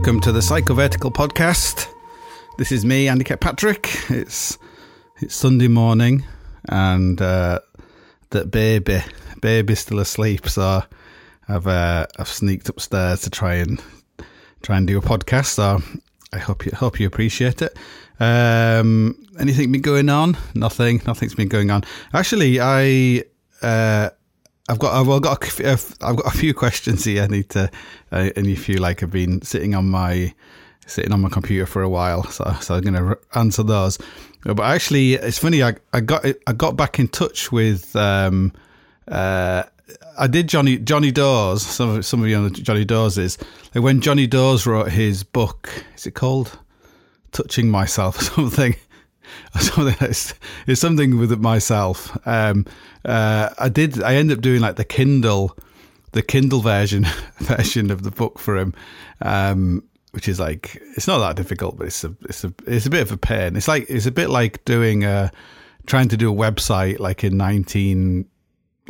Welcome to the Psychovertical podcast. This is me, Andy Kirkpatrick. It's it's Sunday morning, and uh, that baby baby's still asleep, so I've uh, I've sneaked upstairs to try and try and do a podcast. So I hope you hope you appreciate it. Um, anything been going on? Nothing. Nothing's been going on. Actually, I. Uh, I've got I've got a, I've got a few questions here. I need to, uh, and if you like, I've been sitting on my sitting on my computer for a while, so so I'm going to answer those. But actually, it's funny. I, I got I got back in touch with. Um, uh, I did Johnny Johnny Dawes. Some some of you know Johnny Dawes is like when Johnny Dawes wrote his book. Is it called Touching Myself or something? something it's, it's something with it myself. Um, uh, I did. I ended up doing like the Kindle, the Kindle version version of the book for him, um, which is like it's not that difficult, but it's a it's a it's a bit of a pain. It's like it's a bit like doing a trying to do a website like in nineteen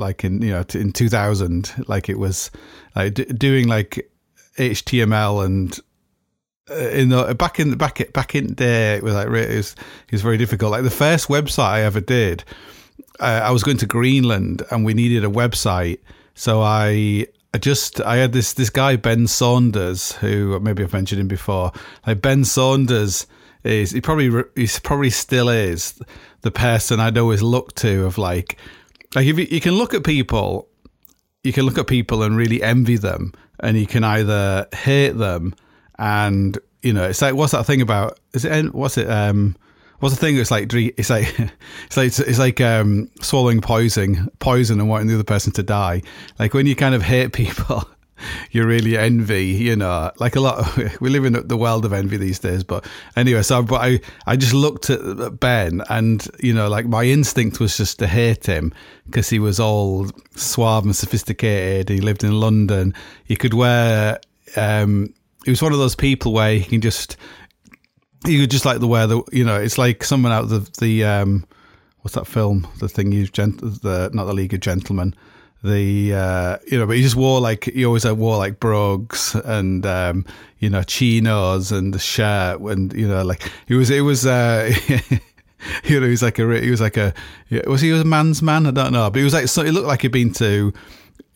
like in you know in 2000 like it was like doing like html and in the back in the back back in day it was like it was, it was very difficult. Like the first website i ever did uh, i was going to greenland and we needed a website. So i I just I had this this guy Ben Saunders who maybe I've mentioned him before. Like Ben Saunders is he probably he probably still is the person I'd always look to of like like if you, you can look at people you can look at people and really envy them. And you can either hate them and you know, it's like what's that thing about? Is it what's it? Um, what's the thing? It's like it's like it's like it's like um, swallowing poison, poison, and wanting the other person to die. Like when you kind of hate people. You really envy, you know, like a lot. Of, we live in the world of envy these days. But anyway, so but I, I just looked at Ben, and you know, like my instinct was just to hate him because he was all suave and sophisticated. He lived in London. He could wear um, he was one of those people where he can just you could just like the way the you know it's like someone out of the the um what's that film? The thing you gent the not the League of Gentlemen. The uh you know but he just wore like he always wore like brogues and um you know chinos and the shirt and you know like he was it was uh you know he was like a he was like a was he a man's man? I don't know. But he was like so it looked like he'd been to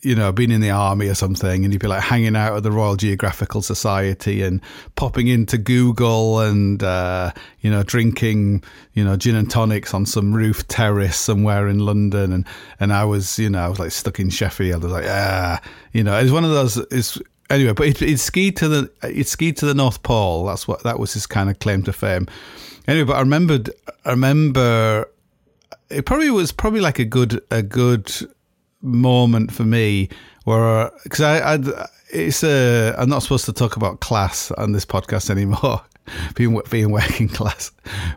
you know, been in the army or something, and you'd be like hanging out at the Royal Geographical Society and popping into Google and, uh, you know, drinking, you know, gin and tonics on some roof terrace somewhere in London. And, and I was, you know, I was like stuck in Sheffield. I was like, ah, you know, it's one of those, it's, anyway, but it, it skied to the it skied to the North Pole. That's what that was his kind of claim to fame. Anyway, but I remembered, I remember, it probably was probably like a good a good moment for me where because I, I it's a I'm not supposed to talk about class on this podcast anymore, being being working class,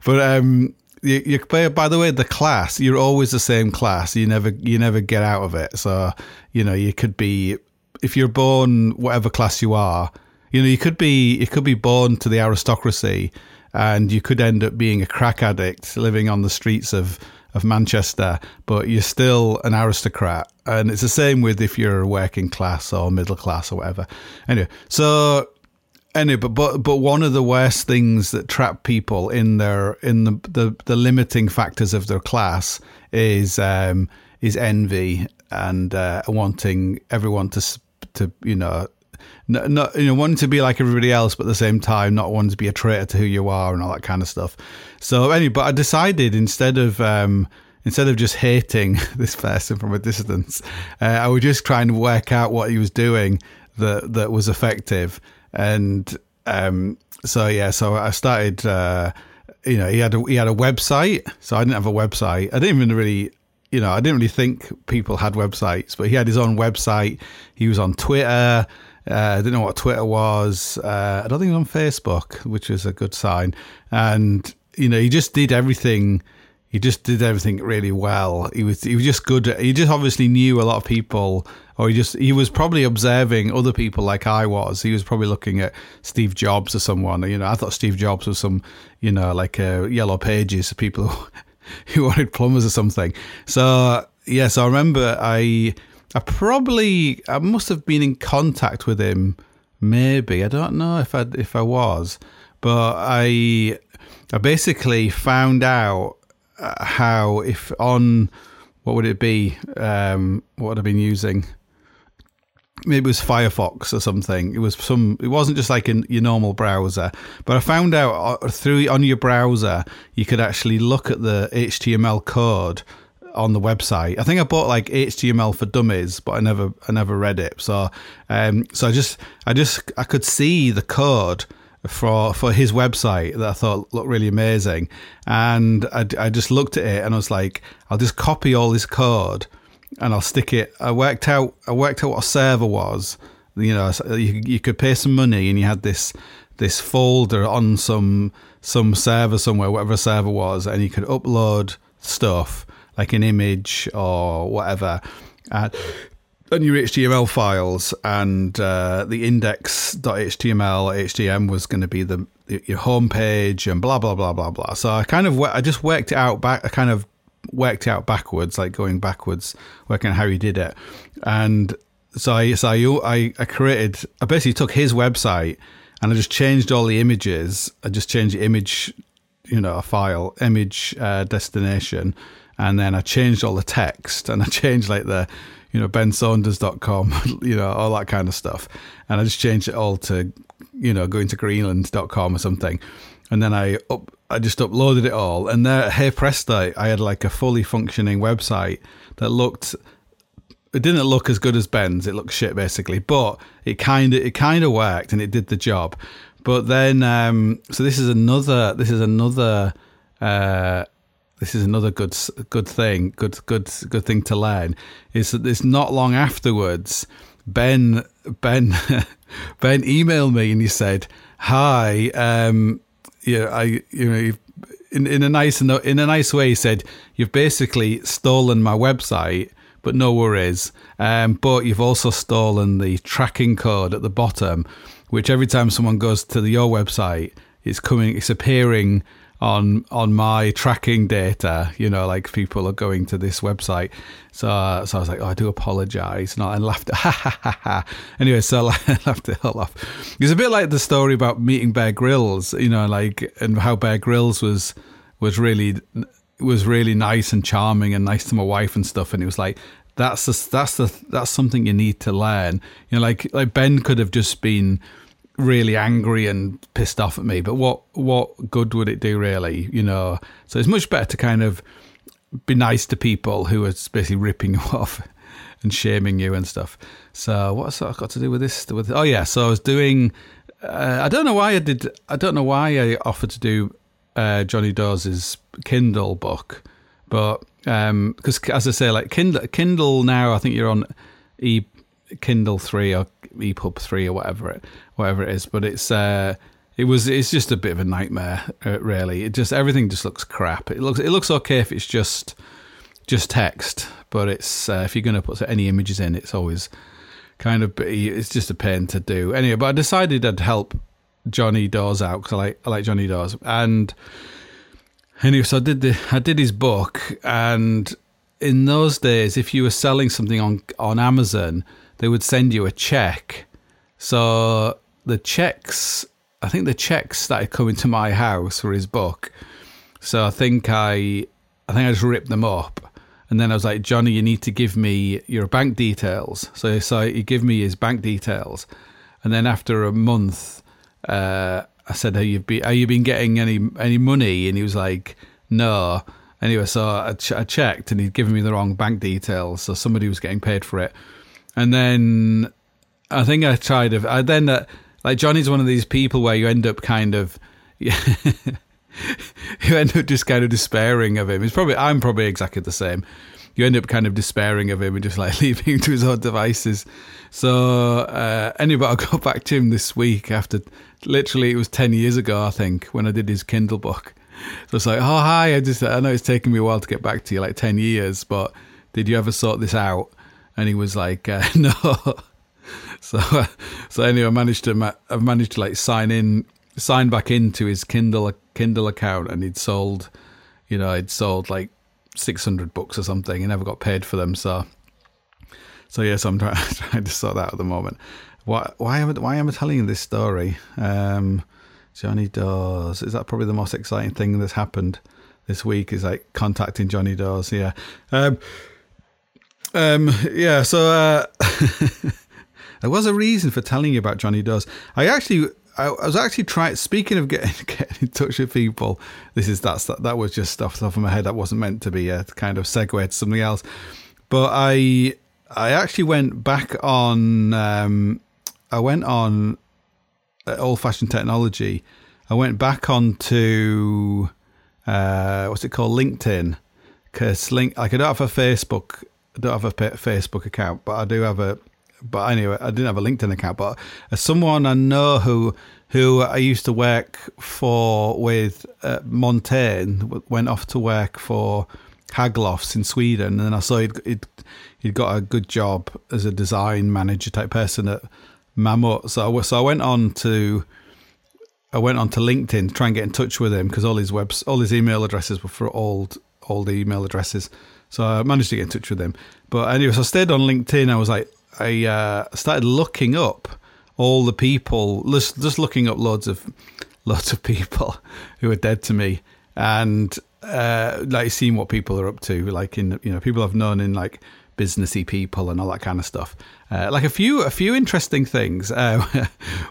but um. You, you, by the way, the class you're always the same class. You never you never get out of it. So you know you could be if you're born whatever class you are, you know, you could be you could be born to the aristocracy, and you could end up being a crack addict living on the streets of of Manchester, but you're still an aristocrat. And it's the same with if you're working class or middle class or whatever. Anyway, so anyway, but but but one of the worst things that trap people in their in the the, the limiting factors of their class is um, is envy and uh, wanting everyone to to you know not, you know wanting to be like everybody else, but at the same time not wanting to be a traitor to who you are and all that kind of stuff. So anyway, but I decided instead of um, instead of just hating this person from a distance, uh, I would just try and work out what he was doing that that was effective. And um, so yeah, so I started. Uh, you know, he had a, he had a website, so I didn't have a website. I didn't even really you know, I didn't really think people had websites, but he had his own website. He was on Twitter. Uh, I didn't know what Twitter was. Uh, I don't think he was on Facebook, which was a good sign. And you know, he just did everything. He just did everything really well. He was he was just good. He just obviously knew a lot of people, or he just he was probably observing other people like I was. He was probably looking at Steve Jobs or someone. You know, I thought Steve Jobs was some, you know, like uh, yellow pages people who wanted plumbers or something. So yes, I remember I I probably I must have been in contact with him. Maybe I don't know if I if I was, but I I basically found out uh, how if on what would it be? Um, what would I been using? maybe it was Firefox or something. It was some. It wasn't just like in your normal browser. But I found out uh, through on your browser you could actually look at the HTML code on the website. I think I bought like HTML for Dummies, but I never I never read it. So um, so I just I just I could see the code for for his website that I thought looked really amazing, and I, I just looked at it and I was like, I'll just copy all this code and I'll stick it. I worked out. I worked out what a server was. You know, you, you could pay some money, and you had this this folder on some some server somewhere, whatever server was, and you could upload stuff like an image or whatever, and, and your HTML files, and uh, the index.html HTML was going to be the your homepage and blah blah blah blah blah. So I kind of I just worked it out back. I kind of worked out backwards, like going backwards, working how he did it. And so I, so I, I created, I basically took his website and I just changed all the images. I just changed the image, you know, a file, image uh, destination. And then I changed all the text and I changed like the, you know, bensaunders.com, you know, all that kind of stuff. And I just changed it all to, you know, going to greenland.com or something. And then I up, I just uploaded it all, and there, at hey presto, I had like a fully functioning website that looked. It didn't look as good as Ben's. It looked shit basically, but it kind of it kind of worked and it did the job. But then, um, so this is another. This is another. Uh, this is another good good thing. Good good good thing to learn is that it's not long afterwards. Ben Ben Ben emailed me and he said, "Hi." Um, yeah, I you know in in a nice in a nice way he said you've basically stolen my website, but no worries. Um, but you've also stolen the tracking code at the bottom, which every time someone goes to the, your website, it's coming, it's appearing on on my tracking data. You know, like people are going to this website. So uh, so I was like, oh, I do apologise, and I laughed. Anyway, so I laughed it all off. It's a bit like the story about meeting Bear Grylls. You know, like and how Bear Grylls was was really was really nice and charming and nice to my wife and stuff. And it was like that's the, that's the that's something you need to learn. You know, like like Ben could have just been really angry and pissed off at me. But what what good would it do, really? You know, so it's much better to kind of be nice to people who are basically ripping you off. and shaming you and stuff. So what's that got to do with this? With oh yeah, so I was doing. Uh, I don't know why I did. I don't know why I offered to do uh, Johnny Dawes's Kindle book, but because um, as I say, like Kindle, Kindle now, I think you're on e Kindle three or EPUB three or whatever it whatever it is, but it's. Uh, it was it's just a bit of a nightmare uh, really. It just everything just looks crap. It looks it looks okay if it's just just text but it's uh, if you're going to put any images in it's always kind of it's just a pain to do. Anyway but i decided i'd help johnny dawes out because i like i like johnny dawes. And anyway so i did the i did his book and in those days if you were selling something on on amazon they would send you a check. So the checks I think the checks started coming to my house for his book. So I think I I think I just ripped them up. And then I was like, Johnny, you need to give me your bank details. So so he gave me his bank details. And then after a month, uh, I said, "Have you been? Have you been getting any any money?" And he was like, "No." Anyway, so I, ch- I checked, and he'd given me the wrong bank details. So somebody was getting paid for it. And then I think I tried. I then uh, like Johnny's one of these people where you end up kind of. You end up just kind of despairing of him. It's probably I'm probably exactly the same. You end up kind of despairing of him and just like leaving him to his own devices. So uh, anyway, I got back to him this week after literally it was ten years ago I think when I did his Kindle book. So it's like, oh hi, I just I know it's taken me a while to get back to you, like ten years, but did you ever sort this out? And he was like, uh, no. So, so anyway, I managed to I've managed to like sign in, sign back into his Kindle Kindle account, and he'd sold, you know, he'd sold like six hundred books or something. He never got paid for them, so. So yes, I'm trying, trying to sort that at the moment. Why, why am I, why am I telling you this story? Um, Johnny Dawes is that probably the most exciting thing that's happened this week? Is like contacting Johnny Dawes. Yeah, um, um, yeah. So uh, There was a reason for telling you about Johnny Dawes. I actually, I, was actually trying. Speaking of getting, getting in touch with people, this is that's that, that was just off the of my head. That wasn't meant to be a kind of segue to something else. But I, I actually went back on. Um, I went on uh, old fashioned technology. I went back onto uh, what's it called, LinkedIn, because link like I don't have a Facebook. I don't have a Facebook account, but I do have a but anyway, I didn't have a LinkedIn account, but someone I know who who I used to work for with uh, Montane went off to work for Haglofs in Sweden, and I saw he'd, he'd, he'd got a good job as a design manager type person at Mammut. So I, so I went on to I went on to LinkedIn to try and get in touch with him because all his webs all his email addresses were for old old email addresses. So I managed to get in touch with him. But anyway, so I stayed on LinkedIn. I was like, I uh, started looking up all the people, just, just looking up loads of lots of people who are dead to me, and uh, like seeing what people are up to, like in you know people I've known in like businessy people and all that kind of stuff. Uh, like a few a few interesting things.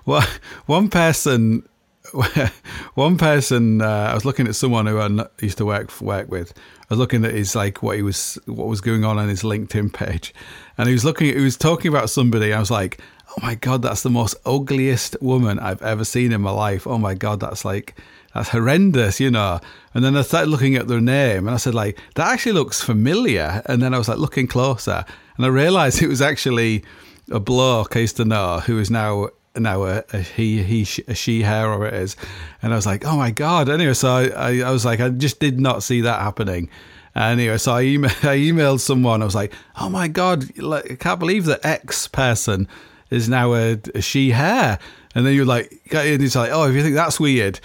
Uh, one person. One person, uh, I was looking at someone who I used to work work with. I was looking at his like what he was, what was going on on his LinkedIn page, and he was looking, he was talking about somebody. I was like, oh my god, that's the most ugliest woman I've ever seen in my life. Oh my god, that's like that's horrendous, you know. And then I started looking at their name, and I said like that actually looks familiar. And then I was like looking closer, and I realised it was actually a bloke I used to know who is now now a, a he he a uh, she hair or it is and i was like oh my god anyway so I, I, I was like i just did not see that happening Anyway, so I, email, I emailed someone. I was like, "Oh my god, I can't believe that X person is now a, a she hair." And then you're like, and "It's like, oh, if you think that's weird,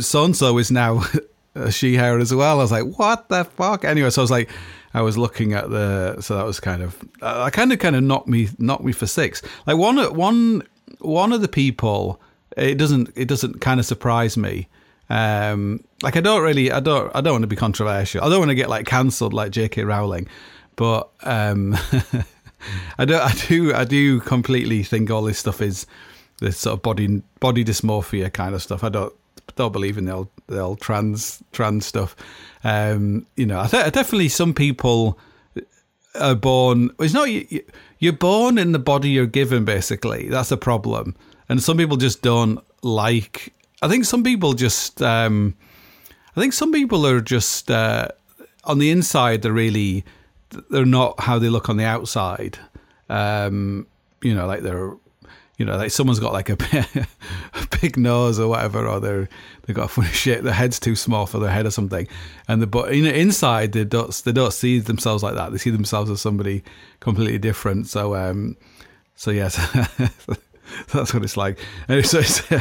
so and so is now a she hair as well." I was like, "What the fuck?" Anyway, so I was like, I was looking at the, so that was kind of, I kind of kind of knocked me knocked me for six. Like one one one of the people, it doesn't it doesn't kind of surprise me um, like I don't really, I don't, I don't want to be controversial. I don't want to get like cancelled like J.K. Rowling, but um, I do, I do, I do completely think all this stuff is this sort of body body dysmorphia kind of stuff. I don't don't believe in the old the old trans trans stuff. Um, you know, I, th- definitely some people are born. It's not you, you're born in the body you're given. Basically, that's a problem. And some people just don't like. I think some people just. Um, I think some people are just uh, on the inside. They're really. They're not how they look on the outside. Um, you know, like they're you know, like someone's got like a, a big nose or whatever, or they're they've got funny shit. Their head's too small for their head or something, and the but you know inside they don't they don't see themselves like that. They see themselves as somebody completely different. So um, so yes. that's what it's like. And so it's, so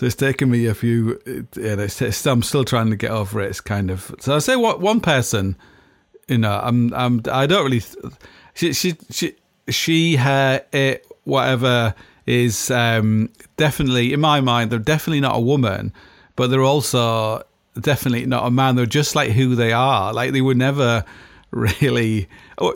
it's taken me a few. You know, it's, it's, I'm still trying to get over it. It's kind of so I say what one person, you know, I'm I'm I don't really. She she she she her it whatever is um, definitely, in my mind, they're definitely not a woman, but they're also definitely not a man. They're just like who they are. Like they were never really. Oh,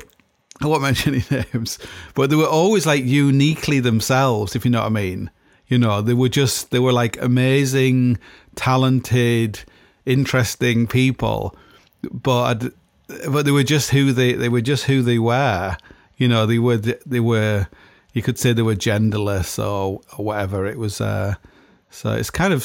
I won't mention any names, but they were always like uniquely themselves, if you know what I mean. You know, they were just, they were like amazing, talented, interesting people, but but they were just who they they were just who they were. You know, they were they were you could say they were genderless or, or whatever. It was uh, so it's kind of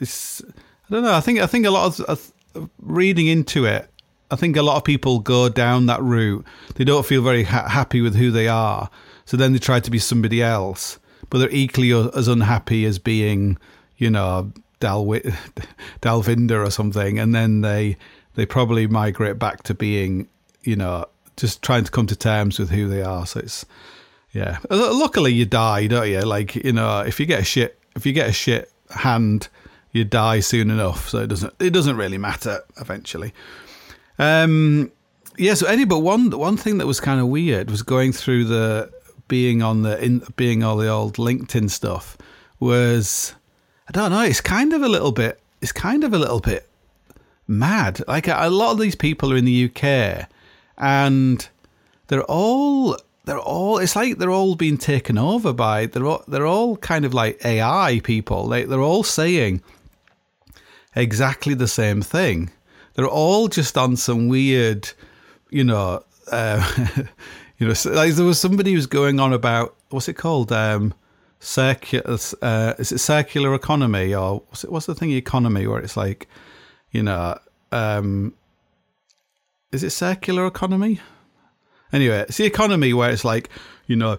it's I don't know. I think I think a lot of uh, reading into it. I think a lot of people go down that route. They don't feel very ha- happy with who they are, so then they try to be somebody else. But they're equally as unhappy as being, you know, Dalwi- Dalvinder or something, and then they they probably migrate back to being, you know, just trying to come to terms with who they are. So it's yeah. Luckily, you die, don't you? Like you know, if you get a shit, if you get a shit hand, you die soon enough. So it doesn't it doesn't really matter eventually. Um. Yeah. So any but one one thing that was kind of weird was going through the being on the in being all the old LinkedIn stuff was I don't know. It's kind of a little bit. It's kind of a little bit mad. Like a, a lot of these people are in the UK, and they're all they're all it's like they're all being taken over by they're all, they're all kind of like AI people. They they're all saying exactly the same thing. They're all just on some weird, you know, uh, you know, like there was somebody who was going on about what's it called, um, circular, uh, is it circular economy or what's it, what's the thing economy where it's like, you know, um, is it circular economy? Anyway, it's the economy where it's like, you know,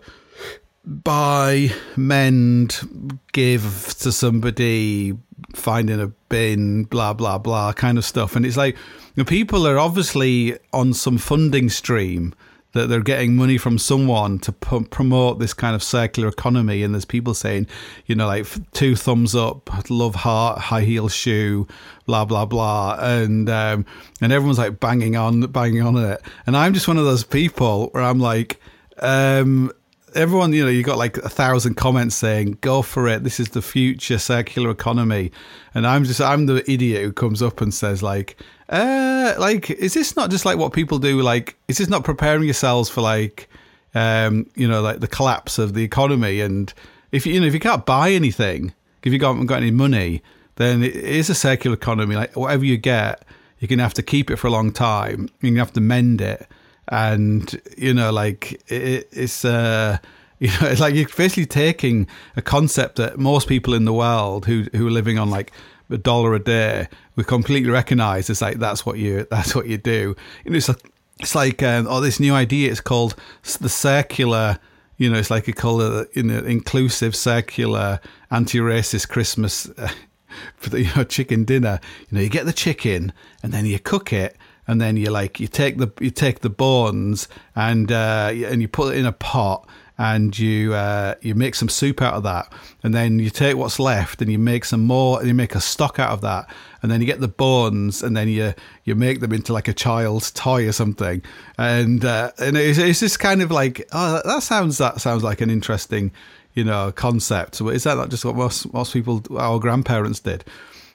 buy, mend, give to somebody, find in a bin, blah, blah, blah, kind of stuff. And it's like, the people are obviously on some funding stream that they're getting money from someone to p- promote this kind of circular economy. And there's people saying, you know, like two thumbs up, love heart, high heel shoe, blah blah blah, and um, and everyone's like banging on, banging on it. And I'm just one of those people where I'm like. Um, everyone, you know, you got like a thousand comments saying, "Go for it! This is the future circular economy," and I'm just, I'm the idiot who comes up and says, like, uh, like, is this not just like what people do? Like, is this not preparing yourselves for like, um, you know, like the collapse of the economy? And if you, you know, if you can't buy anything, if you haven't got any money, then it is a circular economy. Like whatever you get, you're gonna have to keep it for a long time. You're gonna have to mend it, and you know, like it, it's uh, you know, it's like you're basically taking a concept that most people in the world who who are living on like a dollar a day we completely recognize it's like that's what you that's what you do. You know it's like it's like um, oh this new idea it's called the circular you know it's like a called you know inclusive circular anti-racist christmas for the you know, chicken dinner. You know you get the chicken and then you cook it and then you like you take the you take the bones and uh, and you put it in a pot and you uh, you make some soup out of that, and then you take what's left and you make some more, and you make a stock out of that, and then you get the bones, and then you you make them into like a child's toy or something, and uh, and it's, it's just kind of like oh that sounds that sounds like an interesting you know concept. Is that not just what most most people our grandparents did?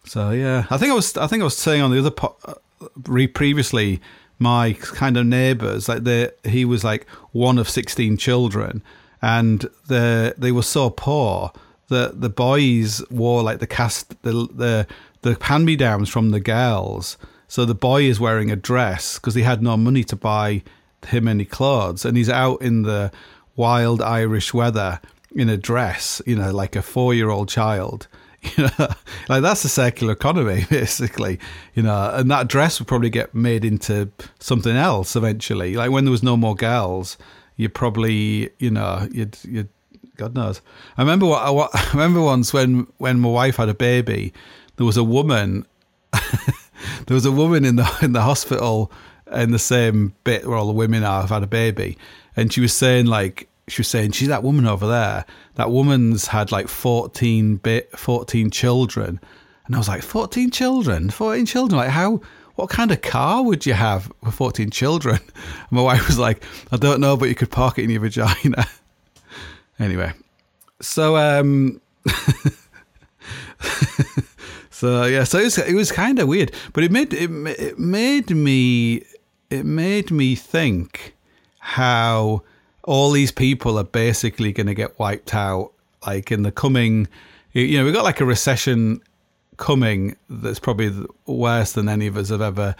So yeah, I think I was I think I was saying on the other po- uh, previously my kind of neighbors like they he was like one of 16 children and the they were so poor that the boys wore like the cast the the the hand me downs from the girls so the boy is wearing a dress because he had no money to buy him any clothes, and he's out in the wild Irish weather in a dress, you know, like a four year old child. You know, like that's a circular economy, basically. You know, and that dress would probably get made into something else eventually. Like when there was no more girls, you probably, you know, you'd, you'd, God knows. I remember what I, what, I remember once when when my wife had a baby, there was a woman, there was a woman in the in the hospital in the same bit where all the women are have had a baby, and she was saying like she was saying she's that woman over there. That woman's had like 14 bit 14 children. And I was like, 14 children? 14 children? Like how what kind of car would you have with 14 children? And my wife was like, I don't know, but you could park it in your vagina. anyway. So um So yeah, so it was, it was kind of weird, but it made it, it made me it made me think how all these people are basically going to get wiped out like in the coming you know we've got like a recession coming that's probably worse than any of us have ever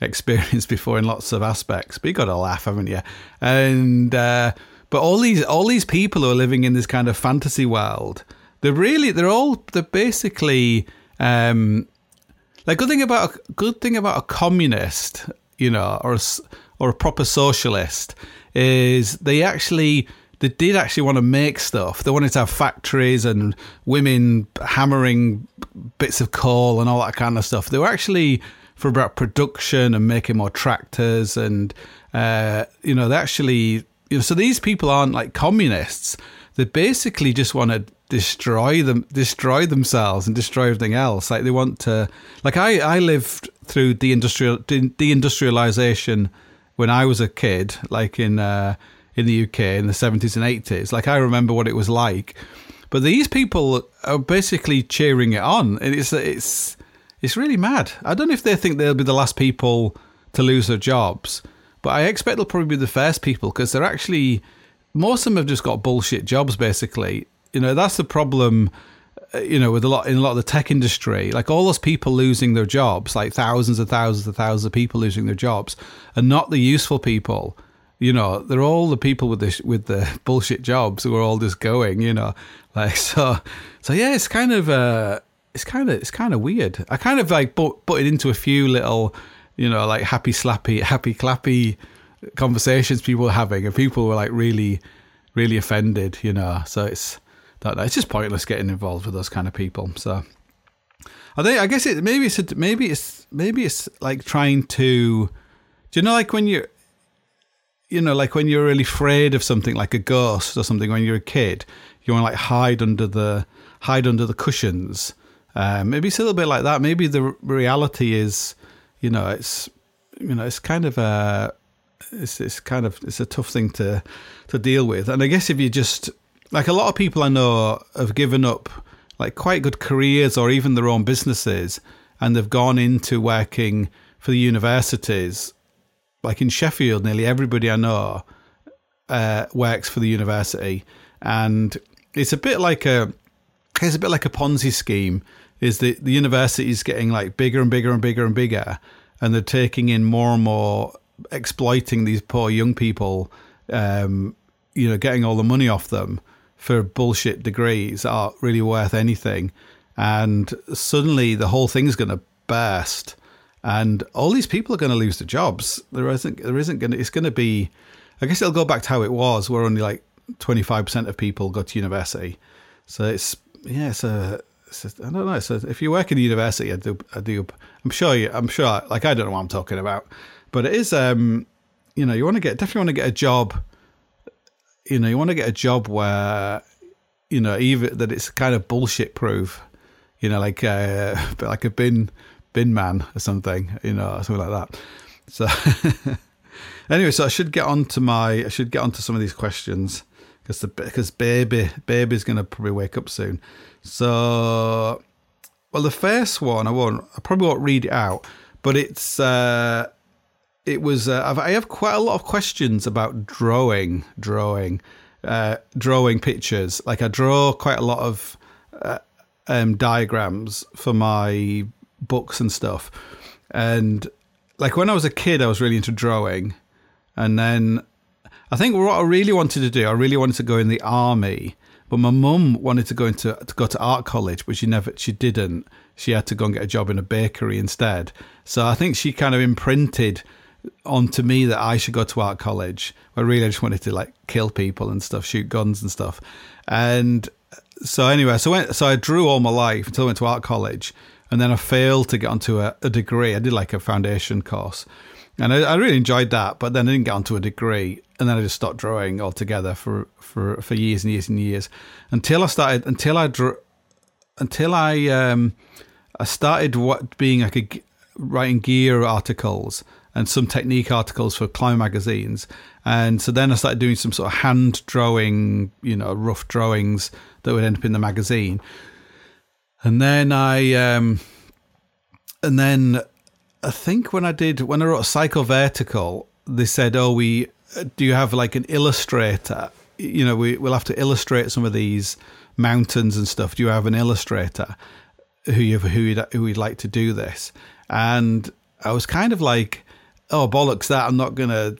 experienced before in lots of aspects but you got to laugh haven't you and uh, but all these all these people who are living in this kind of fantasy world they're really they're all they're basically um like good thing about a good thing about a communist you know or a, or a proper socialist is they actually they did actually want to make stuff. They wanted to have factories and women hammering bits of coal and all that kind of stuff. They were actually for about production and making more tractors and uh, you know they actually you know so these people aren't like communists. They basically just want to destroy them, destroy themselves and destroy everything else. Like they want to, like I I lived through the industrial deindustrialization when I was a kid, like in uh, in the UK in the seventies and eighties. Like I remember what it was like, but these people are basically cheering it on, and it's it's it's really mad. I don't know if they think they'll be the last people to lose their jobs, but I expect they'll probably be the first people because they're actually most of them have just got bullshit jobs. Basically, you know that's the problem you know, with a lot in a lot of the tech industry, like all those people losing their jobs, like thousands and thousands and thousands of people losing their jobs, and not the useful people. You know, they're all the people with the with the bullshit jobs who are all just going. You know, like so. So yeah, it's kind of uh, it's kind of it's kind of weird. I kind of like put put it into a few little, you know, like happy slappy, happy clappy conversations people were having, and people were like really, really offended. You know, so it's don't. It's just pointless getting involved with those kind of people. So I think I guess it maybe it's maybe it's maybe it's like trying to do you know like when you're you know like when you're really afraid of something like a ghost or something when you're a kid you want to like hide under the hide under the cushions um, maybe it's a little bit like that maybe the reality is you know it's you know it's kind of a it's it's kind of it's a tough thing to to deal with and I guess if you just like a lot of people I know have given up like quite good careers or even their own businesses and they've gone into working for the universities. Like in Sheffield, nearly everybody I know uh, works for the university, and it's a bit like a it's a bit like a Ponzi scheme. Is that the university is getting like bigger and bigger and bigger and bigger, and they're taking in more and more, exploiting these poor young people. Um, you know, getting all the money off them for bullshit degrees aren't really worth anything. And suddenly the whole thing's going to burst. And all these people are going to lose their jobs. There isn't, there isn't going to, it's going to be, I guess it'll go back to how it was, where only like 25% of people go to university. So it's, yeah, it's a, it's a I don't know. So if you work in the university, I do, I do, I'm sure you, I'm sure, like, I don't know what I'm talking about, but it is, um, you know, you want to get, definitely want to get a job you know, you want to get a job where, you know, even that it's kind of bullshit proof, you know, like uh, like a bin bin man or something, you know, something like that. So anyway, so I should get on to my I should get on to some of these questions because the because baby baby's gonna probably wake up soon. So well, the first one I won't I probably won't read it out, but it's. uh it was uh, I have quite a lot of questions about drawing, drawing, uh, drawing pictures. Like I draw quite a lot of uh, um, diagrams for my books and stuff. And like when I was a kid, I was really into drawing, and then I think what I really wanted to do, I really wanted to go in the army, but my mum wanted to go into to go to art college, but she never, she didn't. She had to go and get a job in a bakery instead. So I think she kind of imprinted onto me that I should go to art college. I really I just wanted to like kill people and stuff, shoot guns and stuff. And so anyway, so I went, so I drew all my life until I went to art college, and then I failed to get onto a, a degree. I did like a foundation course, and I, I, really enjoyed that. But then I didn't get onto a degree, and then I just stopped drawing altogether for for for years and years and years until I started until I drew until I um I started what being like a writing gear articles and some technique articles for climb magazines. And so then I started doing some sort of hand drawing, you know, rough drawings that would end up in the magazine. And then I, um, and then I think when I did, when I wrote a Psychovertical, they said, oh, we, do you have like an illustrator? You know, we, we'll have to illustrate some of these mountains and stuff. Do you have an illustrator who you who you'd, who would like to do this? And I was kind of like, oh bollocks that I'm not gonna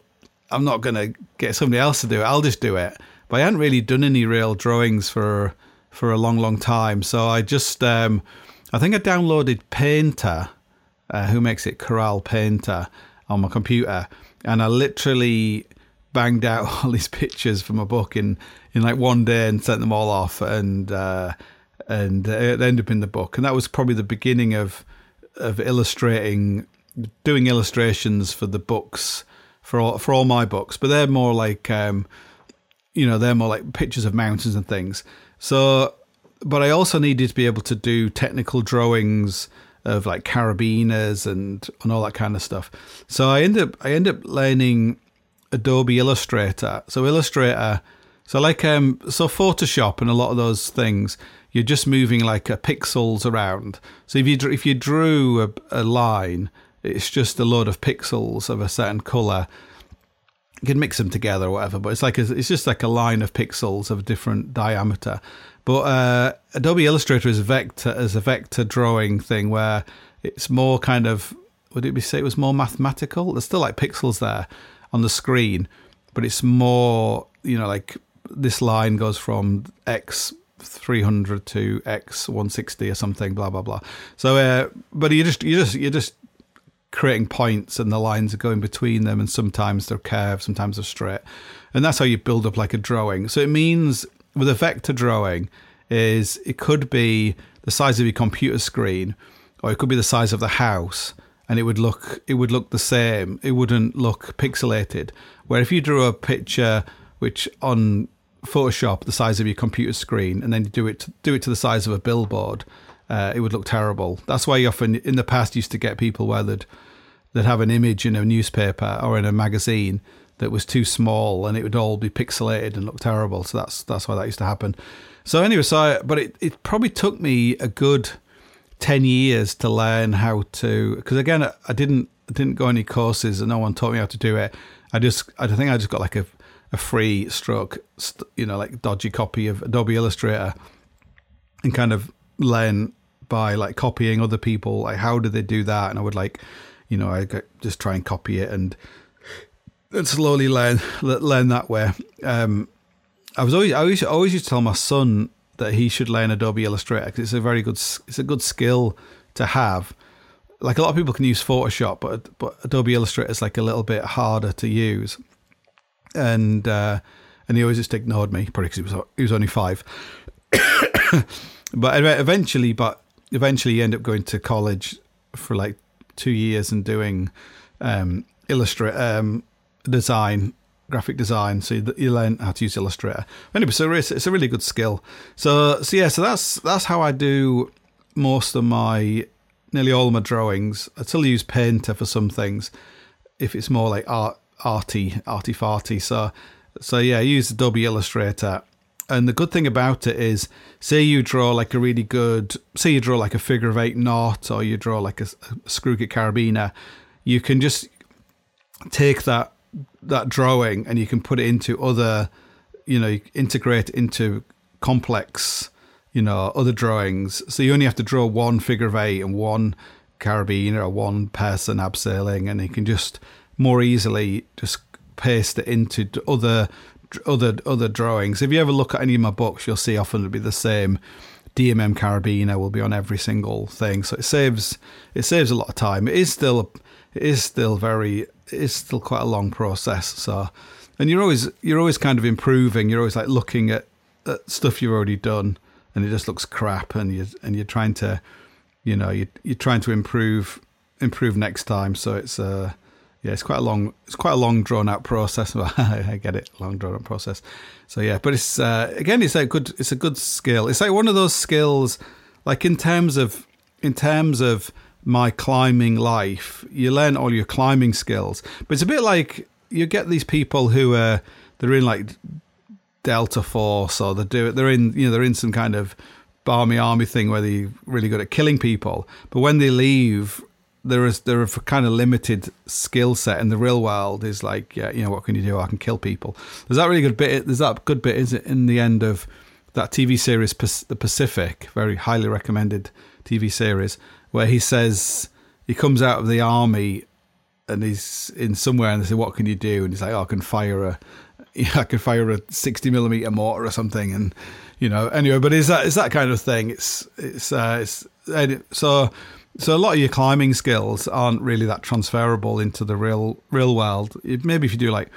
I'm not gonna get somebody else to do it. I'll just do it. But I hadn't really done any real drawings for for a long, long time. So I just um, I think I downloaded Painter, uh, who makes it Corel Painter on my computer, and I literally banged out all these pictures from a book in in like one day and sent them all off and uh, and it ended up in the book and that was probably the beginning of of illustrating doing illustrations for the books for all for all my books, but they're more like um, you know they're more like pictures of mountains and things. So, but I also needed to be able to do technical drawings of like carabiners and and all that kind of stuff. So I end up I ended up learning Adobe Illustrator. So Illustrator, so like um so Photoshop and a lot of those things, you're just moving like uh, pixels around. So if you if you drew a, a line it's just a load of pixels of a certain color. You can mix them together or whatever, but it's like a, it's just like a line of pixels of different diameter. But uh, Adobe Illustrator is a vector as a vector drawing thing where it's more kind of would it be say it was more mathematical? There's still like pixels there on the screen, but it's more you know like this line goes from X 300 to X 160 or something, blah blah blah. So, uh, but you just you just you just creating points and the lines are going between them and sometimes they're curved sometimes they're straight. And that's how you build up like a drawing. So it means with a vector drawing is it could be the size of your computer screen or it could be the size of the house and it would look it would look the same. It wouldn't look pixelated. Where if you drew a picture which on photoshop the size of your computer screen and then you do it to, do it to the size of a billboard uh, it would look terrible. That's why you often in the past used to get people where they'd, they'd have an image in a newspaper or in a magazine that was too small and it would all be pixelated and look terrible. So that's that's why that used to happen. So anyway, so but it, it probably took me a good ten years to learn how to because again I didn't I didn't go any courses and no one taught me how to do it. I just I think I just got like a a free stroke you know like dodgy copy of Adobe Illustrator and kind of learn by like copying other people. Like, how do they do that? And I would like, you know, I just try and copy it and and slowly learn learn that way. Um, I was always I always, always used to tell my son that he should learn Adobe Illustrator because it's a very good it's a good skill to have. Like a lot of people can use Photoshop, but but Adobe Illustrator is like a little bit harder to use. And uh, and he always just ignored me, probably because he was he was only five. but eventually, but eventually, you end up going to college for like two years and doing um, illustrate um, design, graphic design. So you, you, learn how to use Illustrator. Anyway, so it's, it's a really good skill. So so yeah, so that's that's how I do most of my nearly all of my drawings. I still use Painter for some things if it's more like art arty arty farty. So so yeah, I use Adobe Illustrator and the good thing about it is, say you draw like a really good, say you draw like a figure of eight knot, or you draw like a, a screw carabiner, you can just take that that drawing and you can put it into other, you know, integrate into complex, you know, other drawings. So you only have to draw one figure of eight and one carabiner or one person abseiling, and you can just more easily just paste it into other other other drawings. If you ever look at any of my books, you'll see often it'll be the same. DMM Carabiner will be on every single thing, so it saves it saves a lot of time. It is still it is still very it is still quite a long process. So, and you're always you're always kind of improving. You're always like looking at, at stuff you've already done, and it just looks crap, and you and you're trying to, you know, you you're trying to improve improve next time. So it's uh yeah, it's quite a long, it's quite a long drawn out process. I get it, long drawn out process. So yeah, but it's uh, again, it's a good, it's a good skill. It's like one of those skills, like in terms of, in terms of my climbing life, you learn all your climbing skills. But it's a bit like you get these people who are they're in like Delta Force or they do it. They're in, you know, they're in some kind of army army thing where they're really good at killing people. But when they leave there is there are kind of limited skill set in the real world is like yeah you know what can you do? I can kill people. There's that really good bit there's that good bit is it in the end of that TV series the Pacific very highly recommended TV series where he says he comes out of the army and he's in somewhere and they say what can you do? And he's like oh I can fire a yeah, I can fire a 60 millimeter mortar or something. And you know anyway but is that is that kind of thing. It's it's uh, it's so so a lot of your climbing skills aren't really that transferable into the real real world. Maybe if you do like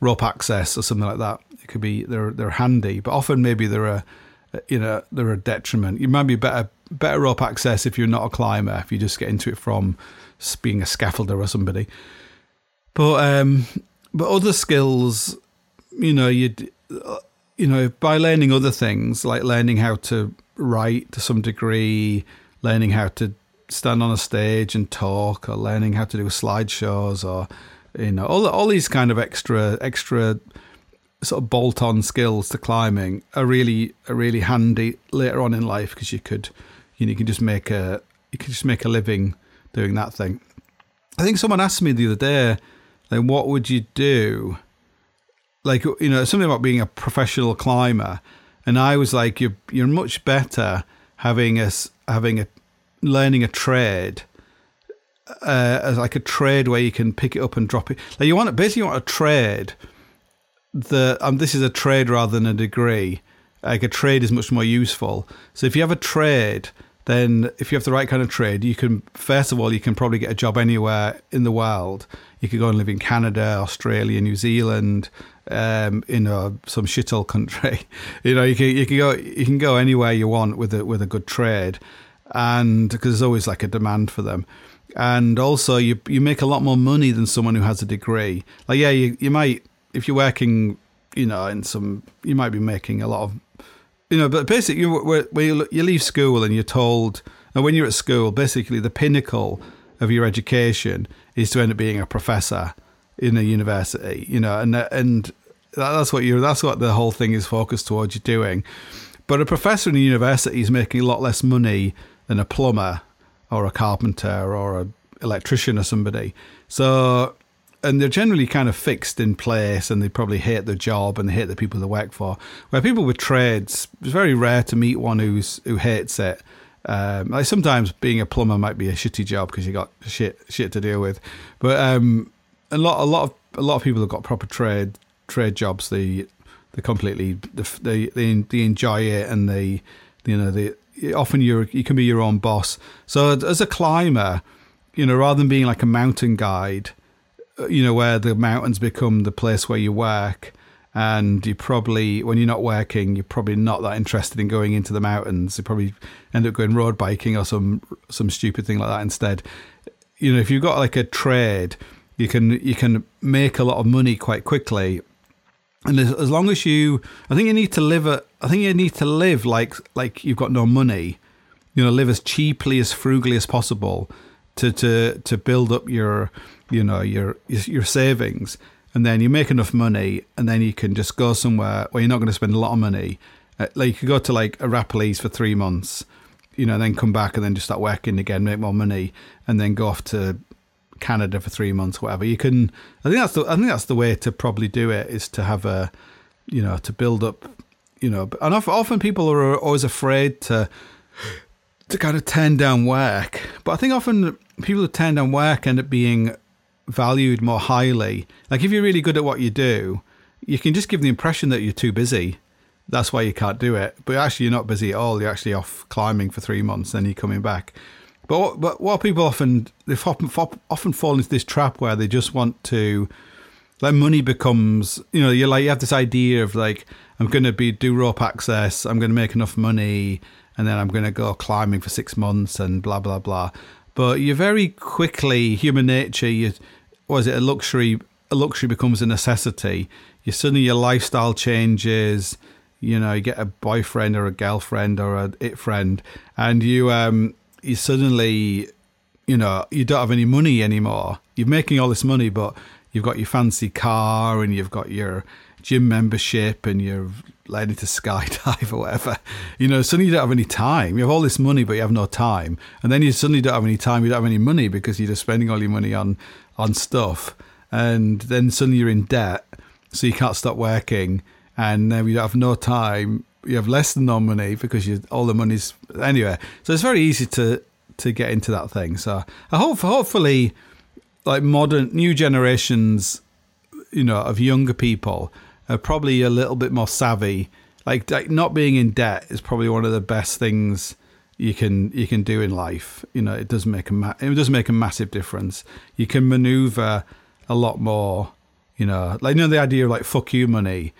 rope access or something like that, it could be they're they're handy, but often maybe they're a you know they're a detriment. You might be better better rope access if you're not a climber if you just get into it from being a scaffolder or somebody. But um, but other skills, you know, you you know by learning other things like learning how to write to some degree, learning how to stand on a stage and talk, or learning how to do slideshows, or you know, all all these kind of extra extra sort of bolt-on skills to climbing are really are really handy later on in life because you could you know you can just make a you can just make a living doing that thing. I think someone asked me the other day, like, what would you do? Like, you know, something about being a professional climber, and I was like, you're you're much better having a having a learning a trade uh, as like a trade where you can pick it up and drop it. Like you want basically you want a trade that um, this is a trade rather than a degree. Like a trade is much more useful. So if you have a trade, then if you have the right kind of trade, you can first of all you can probably get a job anywhere in the world. You could go and live in Canada, Australia, New Zealand, um, in a, some shithole country. you know, you can you can go you can go anywhere you want with a with a good trade and because there's always like a demand for them. And also, you you make a lot more money than someone who has a degree. Like, yeah, you, you might if you're working, you know, in some, you might be making a lot of, you know, but basically, you, you, you leave school and you're told, and when you're at school, basically the pinnacle of your education is to end up being a professor in a university, you know, and and that's what you that's what the whole thing is focused towards you doing. But a professor in a university is making a lot less money than a plumber or a carpenter or an electrician or somebody. So, and they're generally kind of fixed in place and they probably hate their job and they hate the people they work for. Where people with trades, it's very rare to meet one who's who hates it. Um, like sometimes being a plumber might be a shitty job because you got shit shit to deal with, but um, a lot a lot of a lot of people have got proper trade trade jobs. They they completely they they, they enjoy it and they you know they often you you can be your own boss. So as a climber, you know, rather than being like a mountain guide, uh, you know, where the mountains become the place where you work, and you probably when you're not working, you're probably not that interested in going into the mountains. You probably end up going road biking or some some stupid thing like that instead. You know, if you've got like a trade, you can you can make a lot of money quite quickly and as, as long as you, I think you need to live a, I think you need to live like like you've got no money. You know, live as cheaply as frugally as possible to to to build up your you know your your savings, and then you make enough money, and then you can just go somewhere where you're not going to spend a lot of money. Uh, like you could go to like Arapiles for three months, you know, then come back and then just start working again, make more money, and then go off to Canada for three months, whatever. You can. I think that's the. I think that's the way to probably do it is to have a, you know, to build up, you know. And often people are always afraid to, to kind of turn down work. But I think often people who turn down work end up being valued more highly. Like if you're really good at what you do, you can just give the impression that you're too busy. That's why you can't do it. But actually, you're not busy at all. You're actually off climbing for three months, then you're coming back. But what, but what people often they've often, often fall into this trap where they just want to, like money becomes you know you're like you have this idea of like I'm going to be do rope access, I'm going to make enough money, and then I'm going to go climbing for six months and blah blah blah. But you very quickly human nature. You was it a luxury? A luxury becomes a necessity. You suddenly your lifestyle changes. You know, you get a boyfriend or a girlfriend or a it friend, and you um you suddenly, you know, you don't have any money anymore. You're making all this money, but you've got your fancy car and you've got your gym membership and you're learning to skydive or whatever. You know, suddenly you don't have any time. You have all this money, but you have no time. And then you suddenly don't have any time. You don't have any money because you're just spending all your money on on stuff. And then suddenly you're in debt, so you can't stop working. And then you have no time. You have less than no money because you all the money's anyway. So it's very easy to to get into that thing. So I hope hopefully, like modern new generations, you know, of younger people are probably a little bit more savvy. Like, like not being in debt is probably one of the best things you can you can do in life. You know, it does make a ma- it does make a massive difference. You can maneuver a lot more. You know, like you know the idea of like fuck you money.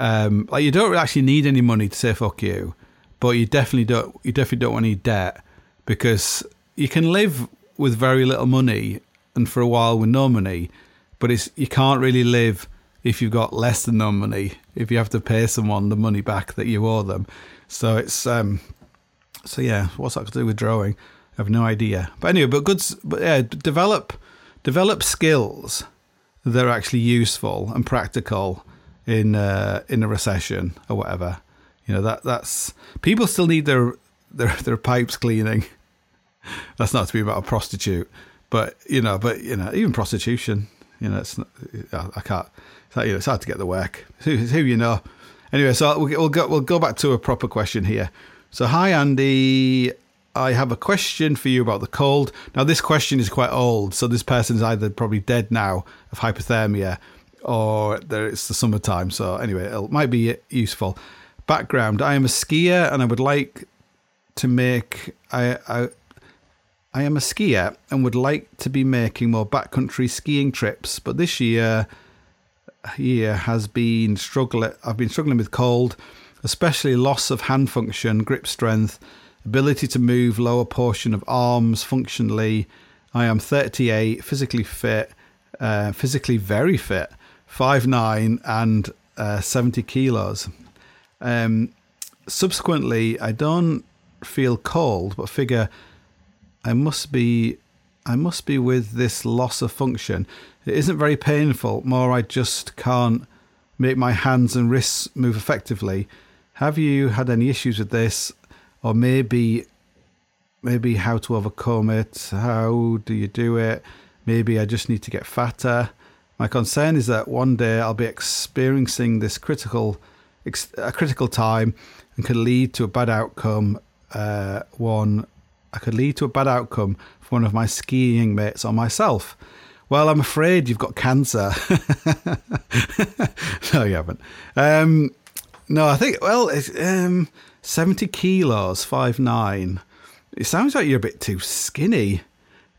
Um, like you don't actually need any money to say fuck you, but you definitely don't. You definitely don't want any debt because you can live with very little money and for a while with no money, but it's you can't really live if you've got less than no money. If you have to pay someone the money back that you owe them, so it's um, so yeah, what's that to do with drawing? I have no idea. But anyway, but good. But yeah, develop develop skills that are actually useful and practical in uh, in a recession or whatever. You know that that's people still need their their their pipes cleaning. That's not to be about a prostitute, but you know, but you know, even prostitution. You know, it's not, I can't. It's, you know, it's hard to get the work. Who, who you know. Anyway, so we'll, we'll go we'll go back to a proper question here. So, hi, Andy. I have a question for you about the cold. Now, this question is quite old, so this person's either probably dead now of hypothermia or it's the summertime. So, anyway, it might be useful. Background I am a skier and I would like to make. I, I, I am a skier and would like to be making more backcountry skiing trips, but this year year has been struggling. I've been struggling with cold especially loss of hand function, grip strength, ability to move lower portion of arms functionally. I am 38, physically fit, uh, physically very fit, 5'9 and uh, 70 kilos. Um, subsequently, I don't feel cold, but figure I must be I must be with this loss of function. It isn't very painful, more I just can't make my hands and wrists move effectively. Have you had any issues with this, or maybe, maybe how to overcome it? How do you do it? Maybe I just need to get fatter. My concern is that one day I'll be experiencing this critical, a critical time, and could lead to a bad outcome. Uh, one, I could lead to a bad outcome for one of my skiing mates or myself. Well, I'm afraid you've got cancer. no, you haven't. Um, no, I think well, it's, um, seventy kilos, five nine. It sounds like you're a bit too skinny.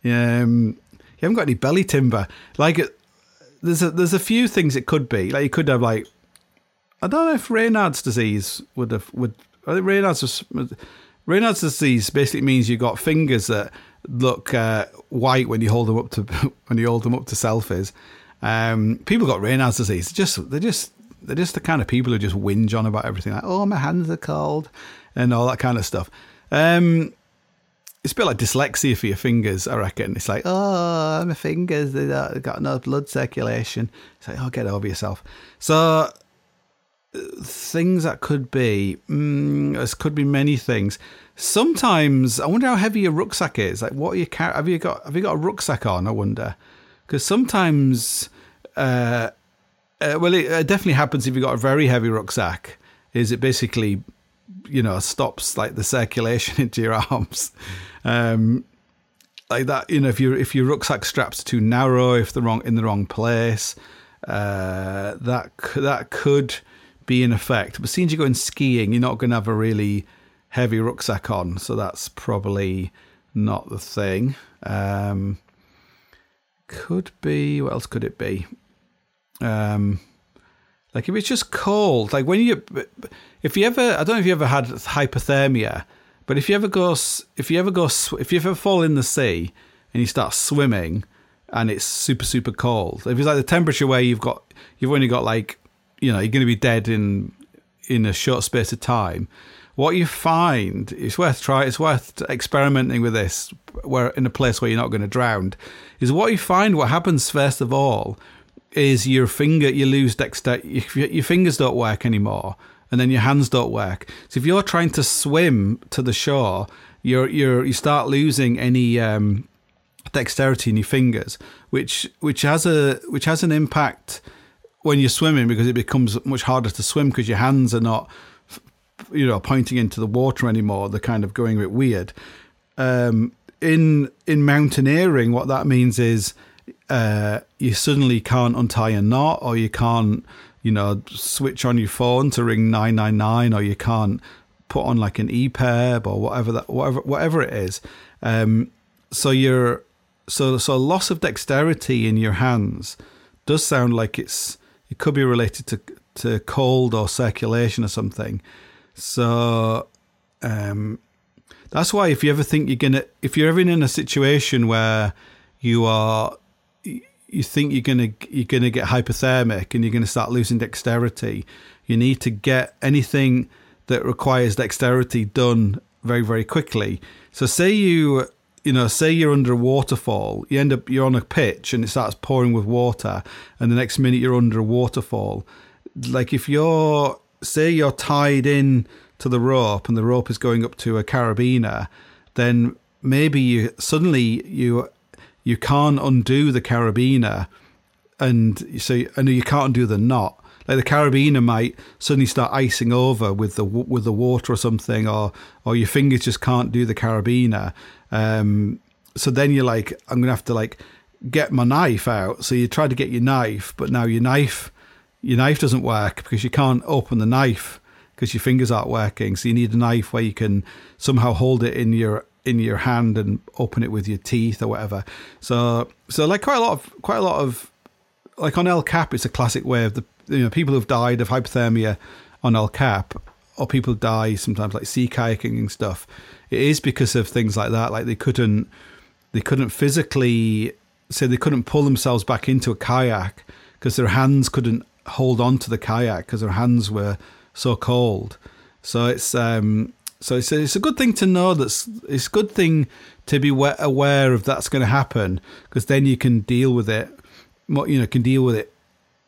Um, you haven't got any belly timber. Like, there's a there's a few things it could be. Like, you could have like, I don't know if Raynaud's disease would have would. I think Raynaud's Raynaud's disease basically means you've got fingers that look uh, white when you hold them up to when you hold them up to selfies. Um, people got Raynaud's disease. Just they just they're just the kind of people who just whinge on about everything, like, oh, my hands are cold, and all that kind of stuff. Um, it's a bit like dyslexia for your fingers, I reckon. It's like, oh, my fingers, they've got no blood circulation. It's like, oh, get over yourself. So, things that could be, mm, this could be many things. Sometimes, I wonder how heavy your rucksack is. Like, what are you car- have you got? Have you got a rucksack on? I wonder, because sometimes. Uh, uh, well, it, it definitely happens if you've got a very heavy rucksack. Is it basically, you know, stops like the circulation into your arms? Um, like that. You know, if your if your rucksack straps too narrow, if the wrong in the wrong place, uh, that that could be in effect. But since you're going skiing, you're not going to have a really heavy rucksack on, so that's probably not the thing. Um, could be. What else could it be? Um, like if it's just cold, like when you, if you ever, I don't know if you ever had hypothermia, but if you ever go, if you ever go, if you ever fall in the sea and you start swimming, and it's super super cold. If it's like the temperature where you've got, you've only got like, you know, you're going to be dead in in a short space of time. What you find, it's worth try, it's worth experimenting with this, where in a place where you're not going to drown, is what you find. What happens first of all is your finger, you lose dexterity, your fingers don't work anymore, and then your hands don't work. So if you're trying to swim to the shore, you're you're you start losing any um, dexterity in your fingers, which which has a which has an impact when you're swimming because it becomes much harder to swim because your hands are not you know pointing into the water anymore. They're kind of going a bit weird. Um, in in mountaineering, what that means is uh, you suddenly can't untie a knot, or you can't, you know, switch on your phone to ring nine nine nine, or you can't put on like an EPIRB or whatever that whatever whatever it is. Um, so you're so so loss of dexterity in your hands does sound like it's it could be related to to cold or circulation or something. So um, that's why if you ever think you're gonna if you're ever in a situation where you are you think you're gonna you're gonna get hypothermic and you're gonna start losing dexterity, you need to get anything that requires dexterity done very very quickly. So say you you know say you're under a waterfall, you end up you're on a pitch and it starts pouring with water, and the next minute you're under a waterfall. Like if you're say you're tied in to the rope and the rope is going up to a carabiner, then maybe you suddenly you you can't undo the carabiner, and so and you can't undo the knot. Like the carabiner might suddenly start icing over with the with the water or something, or or your fingers just can't do the carabiner. Um, so then you're like, I'm gonna have to like get my knife out. So you try to get your knife, but now your knife your knife doesn't work because you can't open the knife because your fingers aren't working. So you need a knife where you can somehow hold it in your in your hand and open it with your teeth or whatever. So so like quite a lot of quite a lot of like on El Cap, it's a classic way of the you know people who've died of hypothermia on El Cap, or people die sometimes like sea kayaking and stuff. It is because of things like that. Like they couldn't they couldn't physically say they couldn't pull themselves back into a kayak because their hands couldn't hold on to the kayak because their hands were so cold. So it's um, so it's a, it's a good thing to know that it's a good thing to be aware of that's going to happen because then you can deal with it. You know, can deal with it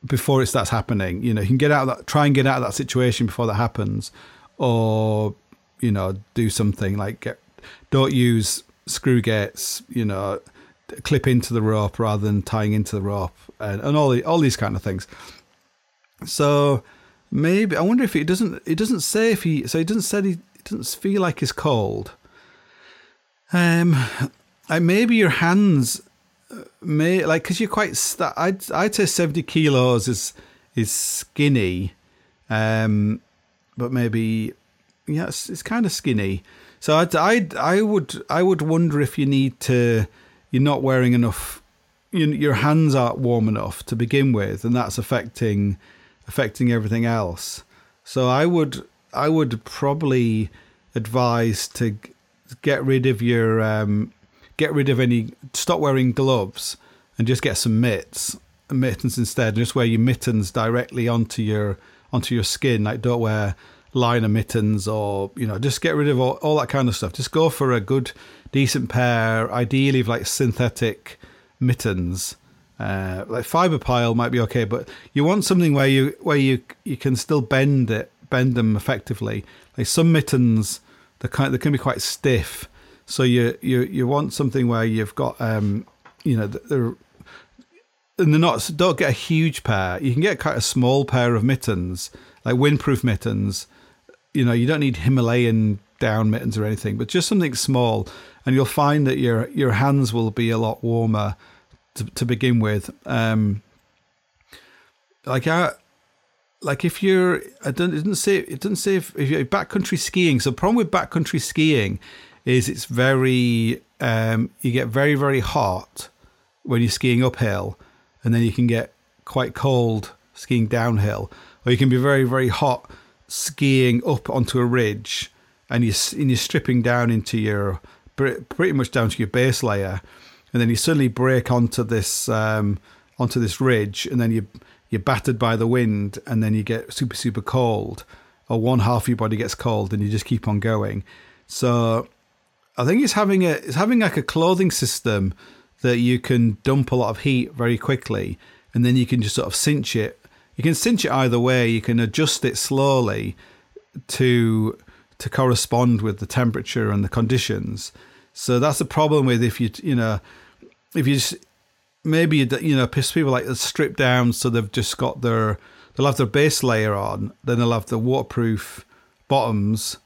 before it starts happening. You know, you can get out of that, try and get out of that situation before that happens, or you know, do something like get don't use screw gates. You know, clip into the rope rather than tying into the rope, and, and all the, all these kind of things. So maybe I wonder if it doesn't. It doesn't say if he. So he doesn't say he doesn't feel like he's cold. Um, I, maybe your hands may like because you're quite. St- I'd I'd say seventy kilos is is skinny, um, but maybe yeah, it's, it's kind of skinny. So I'd, I'd I would I would wonder if you need to. You're not wearing enough. You, your hands aren't warm enough to begin with, and that's affecting affecting everything else. So I would I would probably advise to get rid of your um, get rid of any stop wearing gloves and just get some mitts mittens instead and just wear your mittens directly onto your onto your skin. Like don't wear liner mittens or you know just get rid of all, all that kind of stuff. Just go for a good decent pair ideally of like synthetic mittens. Uh, like pile might be okay, but you want something where you where you you can still bend it, bend them effectively. Like some mittens, they kind they can be quite stiff, so you you you want something where you've got um you know they're and they're not don't get a huge pair. You can get quite a small pair of mittens, like windproof mittens. You know, you don't need Himalayan down mittens or anything, but just something small, and you'll find that your your hands will be a lot warmer to, to begin with. Um, like I, like if you're, I don't, it doesn't say it doesn't say if, if you're backcountry skiing. So the problem with backcountry skiing is it's very, um, you get very very hot when you're skiing uphill, and then you can get quite cold skiing downhill, or you can be very very hot skiing up onto a ridge, and you and you're stripping down into your pretty much down to your base layer, and then you suddenly break onto this um, onto this ridge, and then you you're battered by the wind, and then you get super super cold, or one half of your body gets cold, and you just keep on going. So I think it's having a it's having like a clothing system that you can dump a lot of heat very quickly, and then you can just sort of cinch it. You can cinch it either way. You can adjust it slowly to to correspond with the temperature and the conditions. So that's the problem with if you you know if you just maybe you know piss people like strip down so they've just got their they'll have their base layer on, then they'll have the waterproof bottoms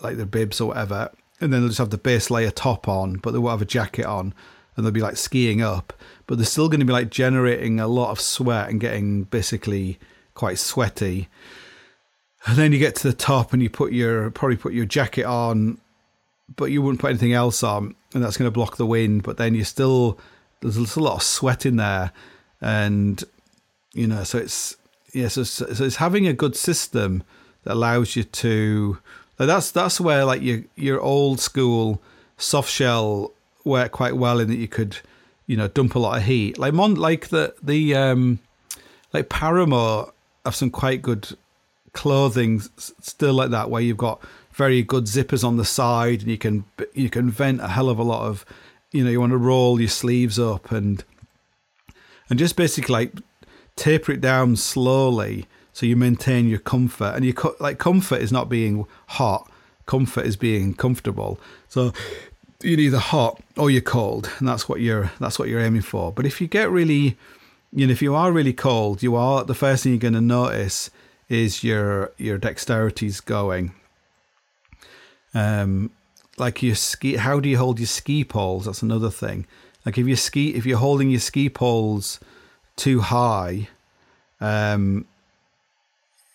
like their bibs or whatever, and then they'll just have the base layer top on, but they won't have a jacket on, and they'll be like skiing up, but they're still going to be like generating a lot of sweat and getting basically quite sweaty. And then you get to the top and you put your probably put your jacket on, but you wouldn't put anything else on, and that's going to block the wind. But then you still there's a lot of sweat in there, and you know, so it's yeah, so, so it's having a good system that allows you to. Like that's that's where like your your old school soft shell work quite well in that you could you know dump a lot of heat. Like mon like the the um like Páramo have some quite good clothing still like that where you've got very good zippers on the side and you can you can vent a hell of a lot of you know you want to roll your sleeves up and and just basically like taper it down slowly so you maintain your comfort and you like comfort is not being hot comfort is being comfortable. So you're either hot or you're cold and that's what you're that's what you're aiming for. But if you get really you know if you are really cold you are the first thing you're going to notice is your your dexterity's going. Um like your ski how do you hold your ski poles? That's another thing. Like if you ski if you're holding your ski poles too high um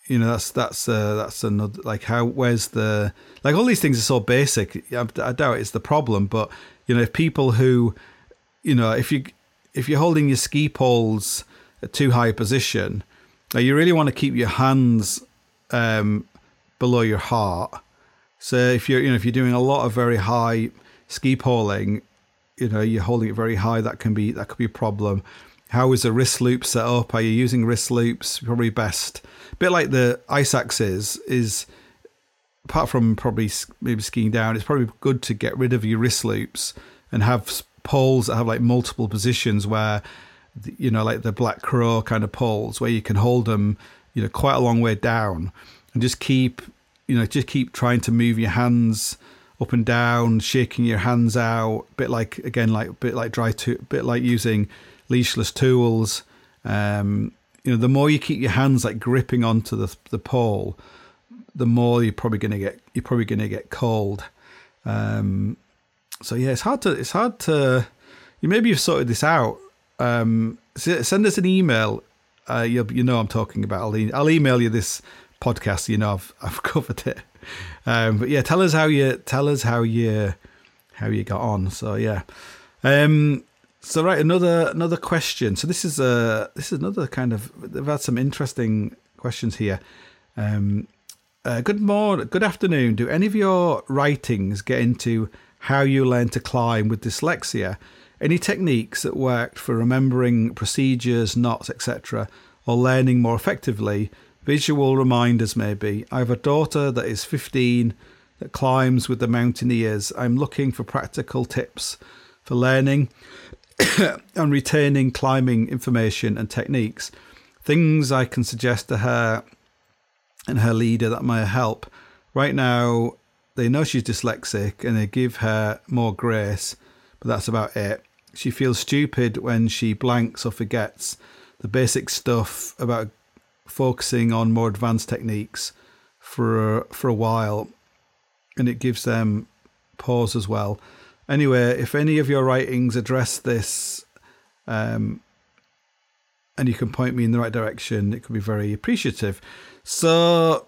you know that's that's uh, that's another like how where's the like all these things are so basic I, I doubt it's the problem but you know if people who you know if you if you're holding your ski poles at too high a position you really want to keep your hands um below your heart so if you're you know if you're doing a lot of very high ski poling, you know you're holding it very high, that can be that could be a problem. How is the wrist loop set up? Are you using wrist loops? Probably best. Bit like the ice axes is apart from probably maybe skiing down, it's probably good to get rid of your wrist loops and have poles that have like multiple positions where, you know, like the black crow kind of poles where you can hold them, you know, quite a long way down and just keep you know, just keep trying to move your hands up and down, shaking your hands out, bit like again, like a bit like dry to, bit like using leashless tools. Um, you know, the more you keep your hands like gripping onto the the pole, the more you're probably gonna get you're probably gonna get cold. Um, so yeah, it's hard to it's hard to. You maybe you've sorted this out. Um, send us an email. Uh, you you know I'm talking about. I'll, I'll email you this podcast, you know I've I've covered it. Um, but yeah, tell us how you tell us how you how you got on. So yeah. Um, so right, another another question. So this is a this is another kind of they've had some interesting questions here. Um, uh, good morning, good afternoon. Do any of your writings get into how you learn to climb with dyslexia? Any techniques that worked for remembering procedures, knots, etc., or learning more effectively Visual reminders, maybe. I have a daughter that is 15 that climbs with the mountaineers. I'm looking for practical tips for learning and retaining climbing information and techniques. Things I can suggest to her and her leader that may help. Right now, they know she's dyslexic and they give her more grace, but that's about it. She feels stupid when she blanks or forgets the basic stuff about focusing on more advanced techniques for for a while. and it gives them pause as well. Anyway, if any of your writings address this, um, and you can point me in the right direction, it could be very appreciative. So,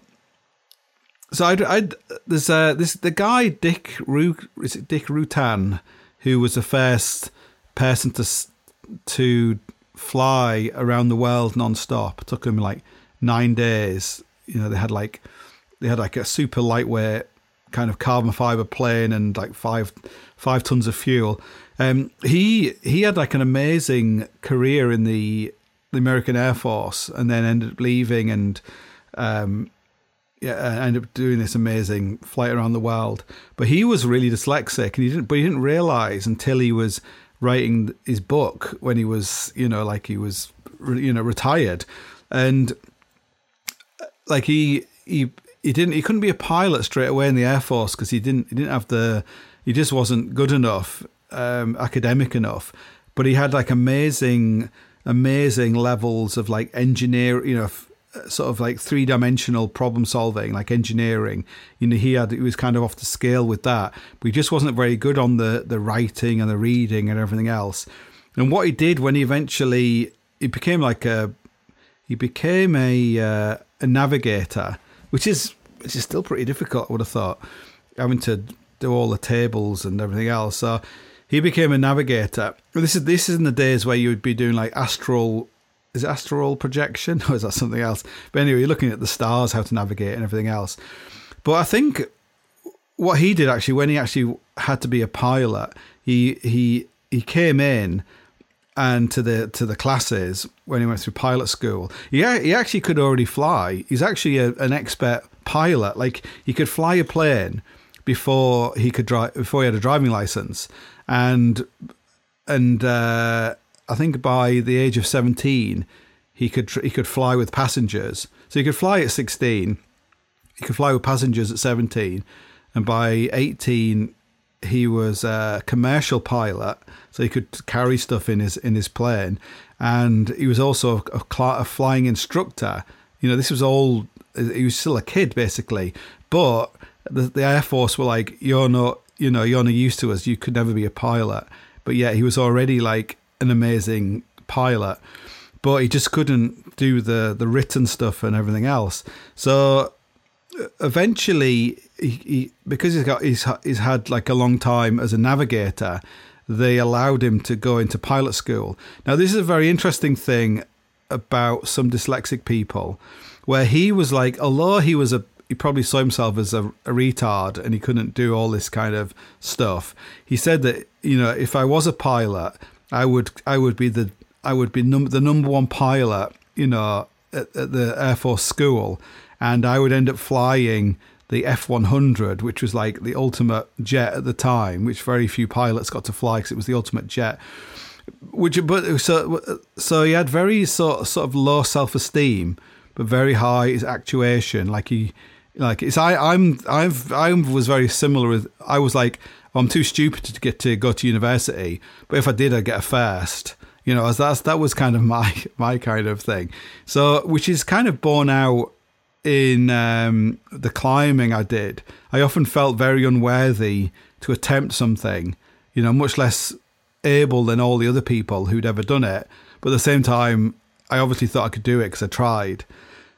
so I, I there's uh, this the guy Dick Ru, is it Dick Rutan, who was the first person to to fly around the world non-stop. It took him like nine days. You know, they had like they had like a super lightweight kind of carbon fiber plane and like five five tons of fuel. Um, he he had like an amazing career in the the American Air Force, and then ended up leaving and um, yeah, ended up doing this amazing flight around the world. But he was really dyslexic, and he didn't. But he didn't realize until he was writing his book when he was, you know, like he was, you know, retired, and like he he he didn't he couldn't be a pilot straight away in the air force because he didn't he didn't have the he just wasn't good enough um, academic enough but he had like amazing amazing levels of like engineer you know sort of like three dimensional problem solving, like engineering. You know, he had he was kind of off the scale with that, but he just wasn't very good on the the writing and the reading and everything else. And what he did when he eventually he became like a he became a uh, a navigator, which is which is still pretty difficult. I would have thought having to do all the tables and everything else. So he became a navigator. This is this is in the days where you would be doing like astral is astral projection or is that something else? But anyway, you're looking at the stars, how to navigate, and everything else. But I think what he did actually, when he actually had to be a pilot, he he he came in and to the to the classes when he went through pilot school. He he actually could already fly. He's actually a, an expert pilot. Like he could fly a plane before he could drive before he had a driving license, and and. Uh, I think by the age of 17, he could he could fly with passengers. So he could fly at 16, he could fly with passengers at 17, and by 18 he was a commercial pilot, so he could carry stuff in his in his plane, and he was also a, a flying instructor. You know, this was all he was still a kid basically, but the, the Air Force were like, "You're not, you know, you're not used to us. You could never be a pilot." But yet he was already like an amazing pilot, but he just couldn't do the the written stuff and everything else. So eventually, he, he because he's got he's he's had like a long time as a navigator, they allowed him to go into pilot school. Now, this is a very interesting thing about some dyslexic people, where he was like, although he was a he probably saw himself as a, a, retard and he couldn't do all this kind of stuff. He said that you know if I was a pilot, I would I would be the I would be num- the number one pilot, you know, at, at the Air Force school, and I would end up flying the F one hundred, which was like the ultimate jet at the time, which very few pilots got to fly because it was the ultimate jet. Which, but so so he had very sort sort of low self esteem, but very high is actuation. Like he, like it's I I'm I've I was very similar with I was like I'm too stupid to get to go to university, but if I did, I'd get a first. You know, as that's that was kind of my my kind of thing. So, which is kind of borne out in um, the climbing I did. I often felt very unworthy to attempt something. You know, much less able than all the other people who'd ever done it. But at the same time, I obviously thought I could do it because I tried,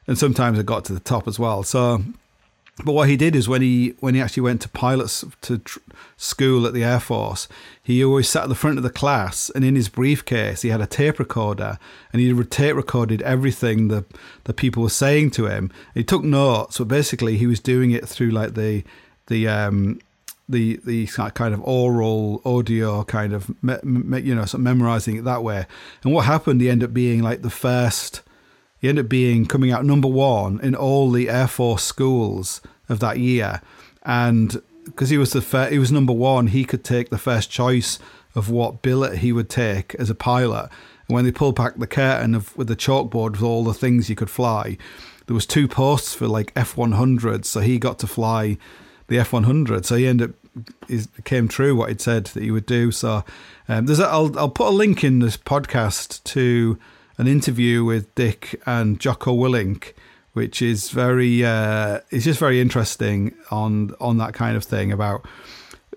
and sometimes I got to the top as well. So but what he did is when he when he actually went to pilots to tr- school at the Air Force, he always sat at the front of the class, and in his briefcase he had a tape recorder, and he tape recorded everything the the people were saying to him. He took notes, but basically he was doing it through like the the um, the the kind of oral audio kind of you know sort of memorizing it that way. And what happened? He ended up being like the first he ended up being coming out number one in all the Air Force schools of that year, and because he was the fir- he was number one, he could take the first choice of what billet he would take as a pilot. And when they pulled back the curtain of with the chalkboard with all the things you could fly, there was two posts for like F one hundred, so he got to fly the F one hundred. So he ended up it came true what he'd said that he would do. So um, there's a, I'll I'll put a link in this podcast to an interview with Dick and Jocko Willink, which is very uh, it's just very interesting on on that kind of thing about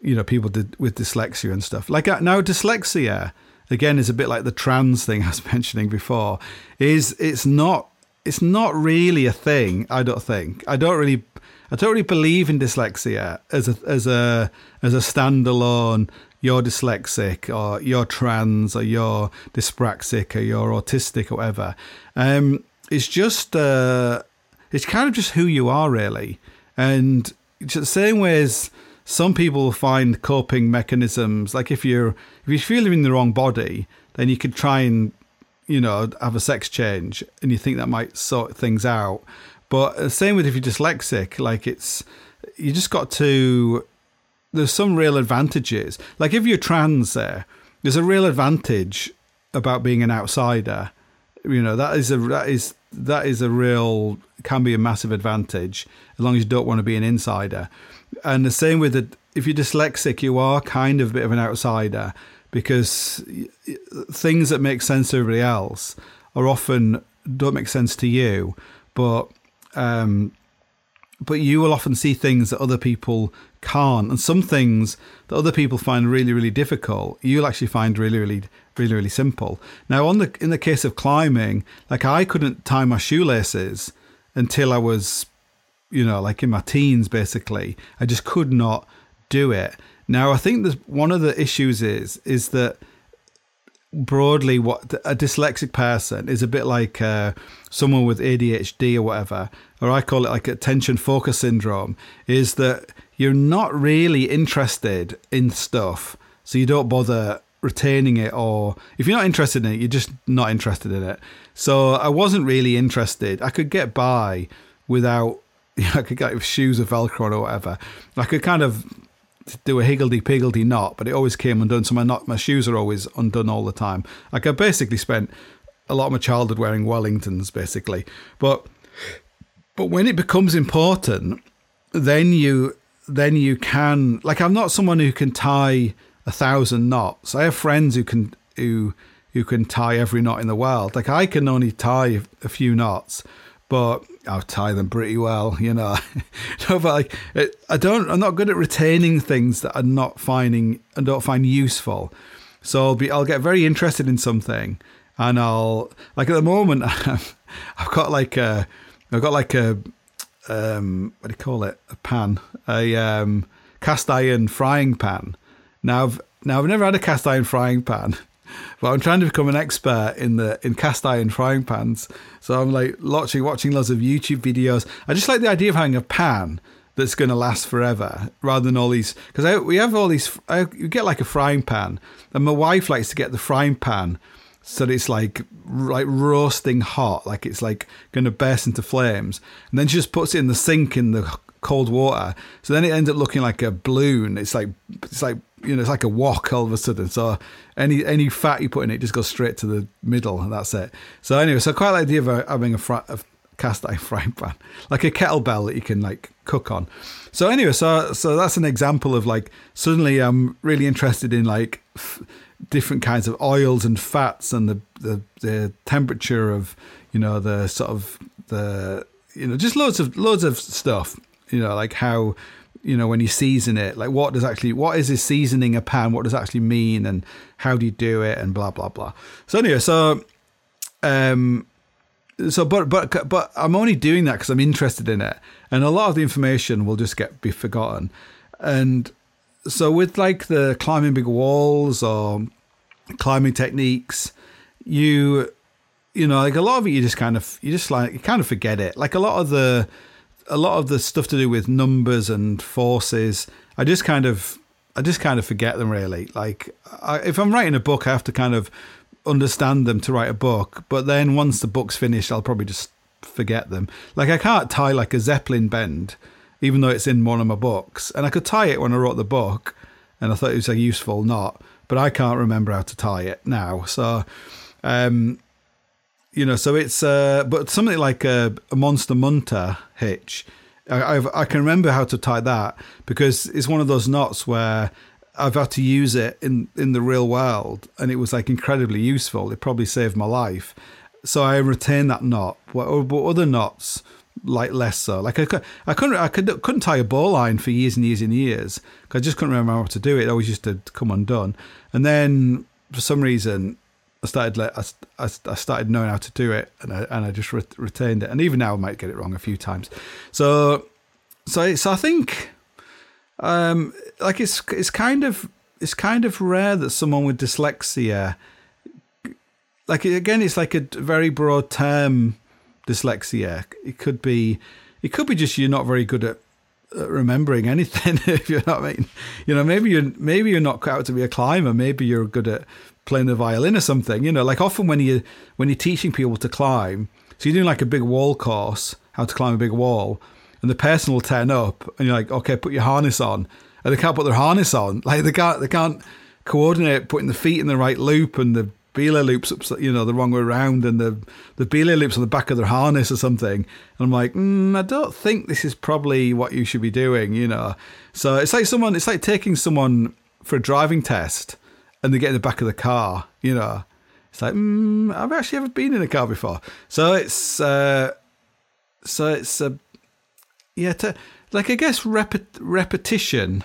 you know people did, with dyslexia and stuff. Like uh, now, dyslexia again is a bit like the trans thing I was mentioning before. Is it's not it's not really a thing. I don't think. I don't really. I don't really believe in dyslexia as a as a as a standalone. You're dyslexic, or you're trans, or you're dyspraxic, or you're autistic, or whatever. Um, it's just uh, it's kind of just who you are, really. And the same way as some people find coping mechanisms, like if you're if you feel you're in the wrong body, then you could try and you know have a sex change, and you think that might sort things out. But the same with if you're dyslexic, like it's you just got to. There's some real advantages. Like if you're trans, there, there's a real advantage about being an outsider. You know that is a that is that is a real can be a massive advantage as long as you don't want to be an insider. And the same with the if you're dyslexic, you are kind of a bit of an outsider because things that make sense to everybody else are often don't make sense to you, but um, but you will often see things that other people can't, and some things that other people find really really difficult, you'll actually find really really really really simple. Now, on the in the case of climbing, like I couldn't tie my shoelaces until I was, you know, like in my teens. Basically, I just could not do it. Now, I think there's one of the issues is is that broadly what a dyslexic person is a bit like uh, someone with ADHD or whatever, or I call it like attention focus syndrome, is that you're not really interested in stuff, so you don't bother retaining it or if you're not interested in it you're just not interested in it. So i wasn't really interested. I could get by without i could get shoes of velcro or whatever. I could kind of do a higgledy piggledy knot but it always came undone so my my shoes are always undone all the time. Like i basically spent a lot of my childhood wearing wellingtons basically. But but when it becomes important then you then you can like i'm not someone who can tie a thousand knots. I have friends who can who who can tie every knot in the world. Like I can only tie a few knots, but I'll tie them pretty well, you know. no, but like it, I don't, I'm not good at retaining things that I'm not finding and don't find useful. So I'll be, I'll get very interested in something, and I'll like at the moment I've got like a, I've got like a, um, what do you call it? A pan, a um, cast iron frying pan now, I've, now I've never had a cast iron frying pan, but I'm trying to become an expert in the in cast iron frying pans. So I'm like watching watching lots of YouTube videos. I just like the idea of having a pan that's going to last forever rather than all these because we have all these I, you get like a frying pan and my wife likes to get the frying pan so it's like like roasting hot like it's like going to burst into flames and then she just puts it in the sink in the cold water so then it ends up looking like a balloon it's like it's like you know, it's like a wok all of a sudden. So any any fat you put in it just goes straight to the middle, and that's it. So anyway, so quite like the idea of having a, fr- a cast iron frying pan, like a kettlebell that you can like cook on. So anyway, so so that's an example of like suddenly I'm really interested in like f- different kinds of oils and fats and the, the the temperature of you know the sort of the you know just loads of loads of stuff. You know, like how you know when you season it like what does actually what is this seasoning a pan what does actually mean and how do you do it and blah blah blah so anyway so um so but but but i'm only doing that because i'm interested in it. And a lot of the information will just get be forgotten. And so with like the climbing big walls or climbing techniques you you know like a lot of it you just kind of you just like you kind of forget it. Like a lot of the a lot of the stuff to do with numbers and forces, I just kind of, I just kind of forget them really. Like, I, if I'm writing a book, I have to kind of understand them to write a book. But then once the book's finished, I'll probably just forget them. Like, I can't tie like a Zeppelin bend, even though it's in one of my books. And I could tie it when I wrote the book, and I thought it was a useful knot, but I can't remember how to tie it now. So, um, you know, so it's uh, but something like a, a Monster Munter hitch. I, I've, I can remember how to tie that because it's one of those knots where I've had to use it in in the real world, and it was like incredibly useful. It probably saved my life, so I retained that knot. But other knots, like less so. Like I, I couldn't, I could, couldn't tie a bowline for years and years and years because I just couldn't remember how to do it. It always used to come undone. And then for some reason, I started, like, I, I started knowing how to do it, and I, and I just re- retained it. And even now, I might get it wrong a few times. So, so, so I think, um, like it's it's kind of it's kind of rare that someone with dyslexia, like again, it's like a very broad term dyslexia. It could be, it could be just you're not very good at remembering anything. if you're not, I mean, you know, maybe you're maybe you're not cut out to be a climber. Maybe you're good at playing the violin or something. You know, like often when you when you're teaching people to climb, so you're doing like a big wall course, how to climb a big wall, and the person will turn up, and you're like, okay, put your harness on, and they can't put their harness on. Like they can't they can't coordinate putting the feet in the right loop and the belay loops, up, you know, the wrong way around, and the the belay loops on the back of their harness or something. And I'm like, mm, I don't think this is probably what you should be doing, you know. So it's like someone, it's like taking someone for a driving test, and they get in the back of the car, you know. It's like, mm, I've actually ever been in a car before, so it's uh, so it's uh, yeah, to, like I guess rep- repetition,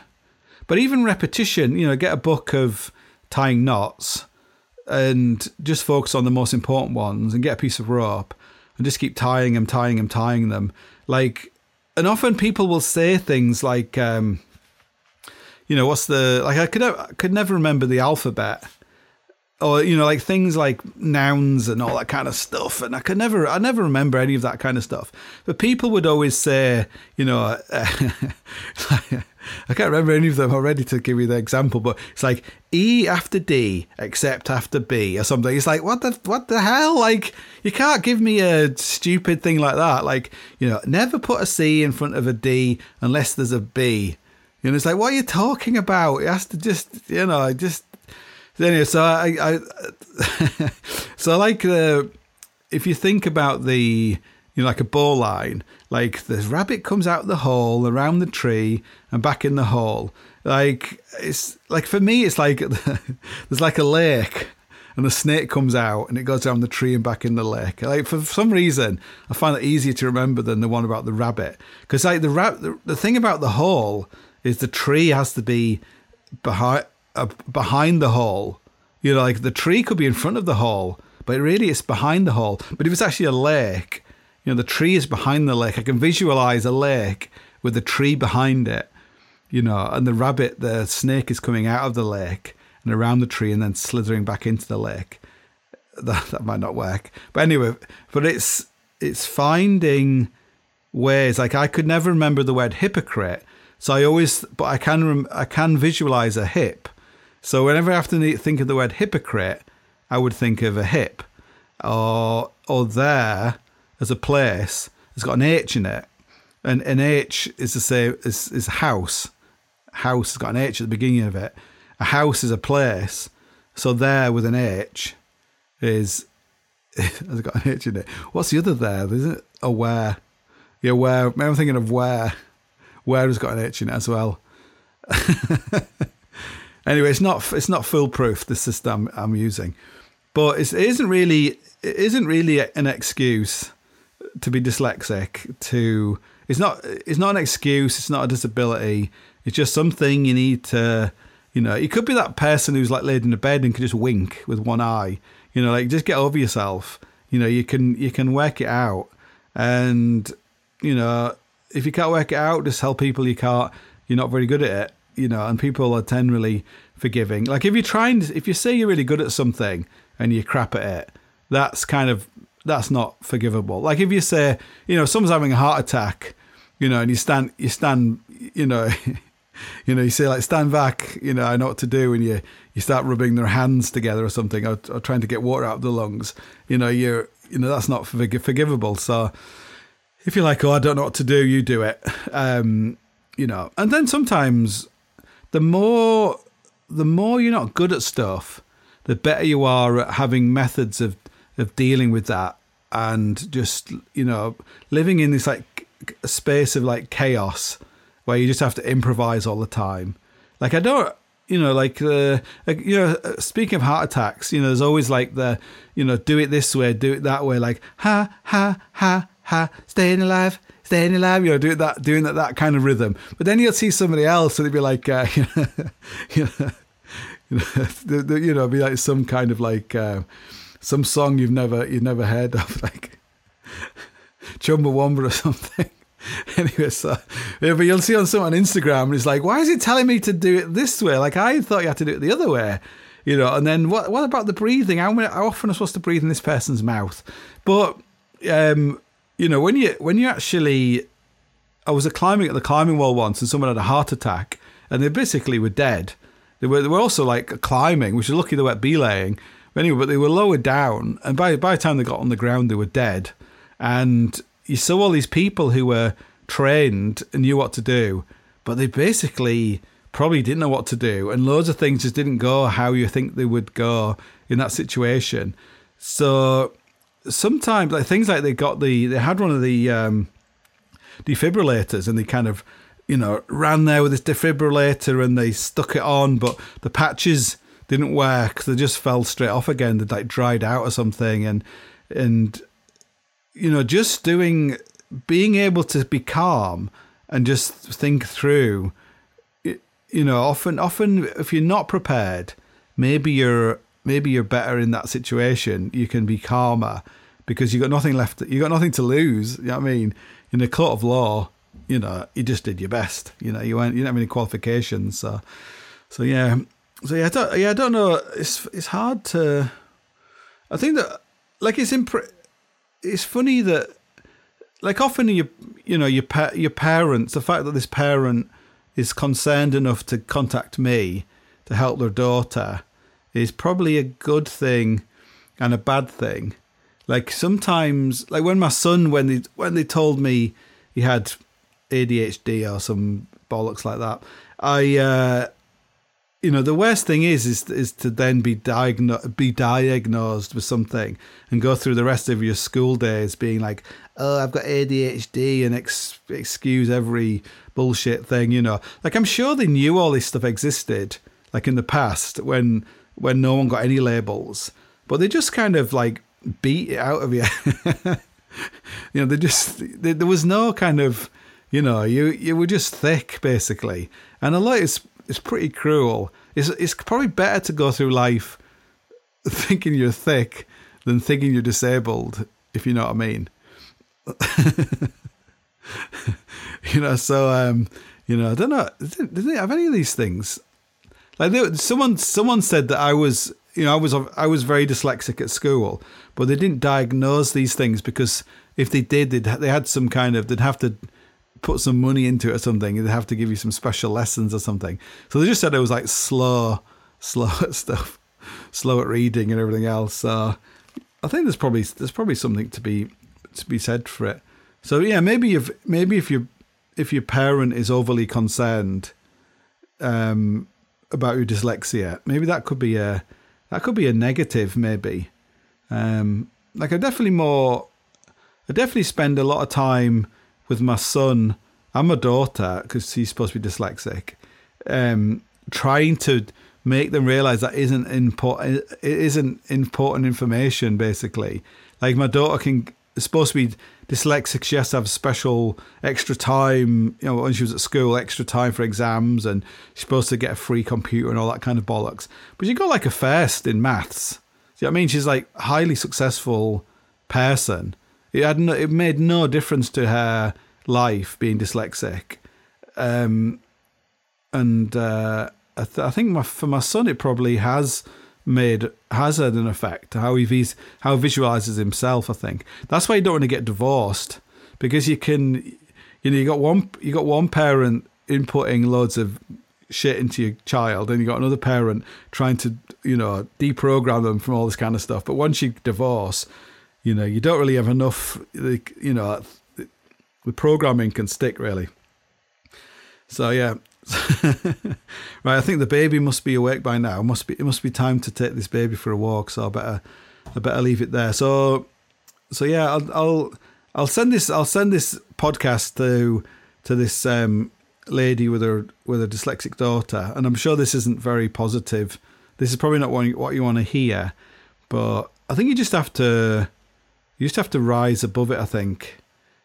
but even repetition, you know, get a book of tying knots and just focus on the most important ones and get a piece of rope and just keep tying them, tying them, tying them. Like, and often people will say things like, um, you know, what's the like? I could I could never remember the alphabet, or you know, like things like nouns and all that kind of stuff. And I could never, I never remember any of that kind of stuff. But people would always say, you know. Uh, I can't remember any of them already to give you the example, but it's like E after D except after B or something. It's like what the what the hell? Like you can't give me a stupid thing like that. Like you know, never put a C in front of a D unless there's a B. Know, it's like what are you talking about? It has to just you know just anyway. So I, I so like the if you think about the you know like a bowline like the rabbit comes out of the hole around the tree and back in the hole. Like it's like for me, it's like there's like a lake and the snake comes out and it goes down the tree and back in the lake. Like for some reason, I find it easier to remember than the one about the rabbit because like the, rab- the the thing about the hole is the tree has to be behind behind the hall. You know, like the tree could be in front of the hall, but really it's behind the hall. But if it's actually a lake, you know, the tree is behind the lake. I can visualize a lake with the tree behind it, you know, and the rabbit, the snake is coming out of the lake and around the tree and then slithering back into the lake. That, that might not work. But anyway, but it's it's finding ways like I could never remember the word hypocrite. So I always but I can I can visualize a hip. So whenever I have to think of the word hypocrite, I would think of a hip or or there as a place It's got an H in it, and an H is the same is is house. House has got an H at the beginning of it. A house is a place, so there with an H is has got an H in it. What's the other there? Is it a where? Yeah, where. I'm thinking of where. Where has got an H in it as well. anyway, it's not it's not foolproof. The system I'm using, but it isn't really it isn't really an excuse to be dyslexic to it's not it's not an excuse it's not a disability. It's just something you need to you know it could be that person who's like laid in a bed and can just wink with one eye. You know like just get over yourself. You know you can you can work it out. And you know if you can't work it out just tell people you can't you're not very good at it you know and people are generally forgiving like if you're trying if you say you're really good at something and you crap at it that's kind of that's not forgivable. Like if you say, you know, someone's having a heart attack, you know, and you stand, you stand, you know, you know, you say like stand back, you know, I know what to do, and you you start rubbing their hands together or something, or, or trying to get water out of the lungs. You know, you're, you know, that's not forgivable. So if you're like, oh, I don't know what to do, you do it. Um, you know, and then sometimes the more the more you're not good at stuff, the better you are at having methods of of dealing with that and just you know living in this like space of like chaos where you just have to improvise all the time. Like i don't you know like uh, like, you know speaking of heart attacks you know there's always like the you know do it this way do it that way like ha ha ha ha, staying alive, staying alive. You know, doing that, doing that, that kind of rhythm. But then you'll see somebody else, and it'd be like, uh, you know, you know, you know, you know, be like some kind of like uh, some song you've never you've never heard of, like Chumbawamba or something. anyway, so yeah, but you'll see on some on Instagram, and it's like, why is it telling me to do it this way? Like I thought you had to do it the other way, you know. And then what? What about the breathing? How, how often am I supposed to breathe in this person's mouth? But um, you know, when you when you actually, I was climbing at the climbing wall once, and someone had a heart attack, and they basically were dead. They were they were also like climbing, which is lucky they weren't belaying. But anyway, but they were lowered down, and by by the time they got on the ground, they were dead. And you saw all these people who were trained and knew what to do, but they basically probably didn't know what to do, and loads of things just didn't go how you think they would go in that situation. So sometimes, like things like they got the they had one of the um, defibrillators, and they kind of you know ran there with this defibrillator, and they stuck it on, but the patches didn't work; they just fell straight off again. They like dried out or something, and and you know just doing being able to be calm and just think through you know often often if you're not prepared maybe you're maybe you're better in that situation you can be calmer because you got nothing left you got nothing to lose you know what i mean? In a court of law you know you just did your best you know you weren't you didn't have any qualifications so so yeah. So yeah i don't yeah i don't know. It's it's hard to i think that like it's impre- it's funny that like often you you know your pa- your parents the fact that this parent is concerned enough to contact me to help their daughter is probably a good thing and a bad thing. Like sometimes like when my son when they when they told me he had ADHD or some bollocks like that I uh you know the worst thing is is is to then be diagnosed be diagnosed with something and go through the rest of your school days being like oh I've got ADHD and ex- excuse every bullshit thing you know. Like I'm sure they knew all this stuff existed like in the past when when no one got any labels but they just kind of like beat it out of you you know they just they, there was no kind of you know you you were just thick basically and a lot is it's pretty cruel. It's it's probably better to go through life thinking you're thick than thinking you're disabled, if you know what I mean. you know, so um, you know, I don't know. Did they have any of these things? Like someone, someone said that I was, you know, I was, I was very dyslexic at school, but they didn't diagnose these things because if they did, they'd, they had some kind of, they'd have to put some money into it or something. They'd have to give you some special lessons or something. So they just said it was like slow, slow at stuff, slow at reading and everything else. So I think there's probably there's probably something to be to be said for it. So yeah, maybe if maybe if you if your parent is overly concerned um, about your dyslexia, maybe that could be a that could be a negative. Maybe um, like I definitely more I definitely spend a lot of time with my son and my daughter because he's supposed to be dyslexic, um, trying to make them realize that isn't important. It isn't important information. Basically, like my daughter can supposed to be dyslexic. She has to have special extra time. You know, when she was at school, extra time for exams, and she's supposed to get a free computer and all that kind of bollocks. But she got like a first in maths. See what I mean? She's like a highly successful person it had no, it made no difference to her life being dyslexic, um, and uh, I, th- I, think my, for my son it probably has made has had an effect how he vis- how visualizes himself. I think that's why you don't want to get divorced because you can, you know, you got one you got one parent inputting loads of shit into your child and you got another parent trying to you know deprogram them from all this kind of stuff but once you divorce you know, you don't really have enough, you know, the programming can stick really. So yeah, right. I think the baby must be awake by now. It must be it must be time to take this baby for a walk. So I better I better leave it there. So so yeah, I'll I'll, I'll send this I'll send this podcast to to this um, lady with her with a dyslexic daughter, and I'm sure this isn't very positive. This is probably not what you, what you want to hear, but I think you just have to you just have to rise above it, I think.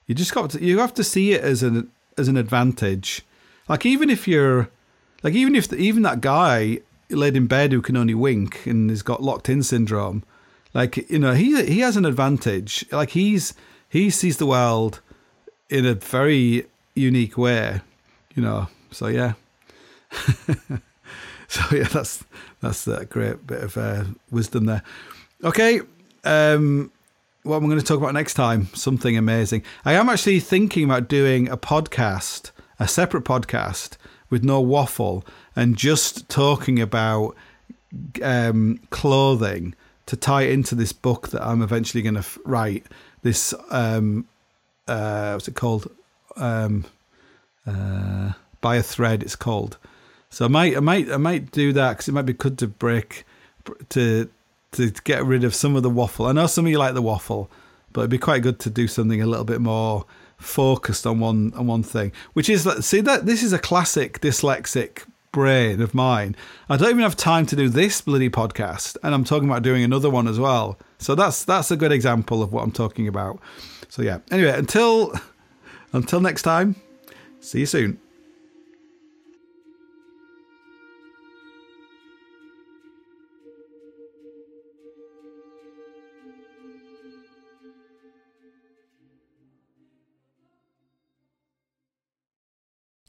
You just got to, you have to see it as an as an advantage. Like even if you're like even if the, even that guy laid in bed who can only wink and has got locked in syndrome, like you know he he has an advantage. Like he's he sees the world in a very unique way, you know. So yeah. so yeah, that's that's a great bit of uh, wisdom there. Okay, um, what I'm going to talk about next time, something amazing. I am actually thinking about doing a podcast, a separate podcast with no waffle, and just talking about um, clothing to tie into this book that I'm eventually going to f- write. This um, uh, what's it called? Um, uh, by a thread. It's called. So I might, I might, I might do that because it might be good to break to to get rid of some of the waffle. I know some of you like the waffle, but it'd be quite good to do something a little bit more focused on one on one thing. Which is see that this is a classic dyslexic brain of mine. I don't even have time to do this bloody podcast, and I'm talking about doing another one as well. So that's that's a good example of what I'm talking about. So yeah. Anyway, until until next time, see you soon.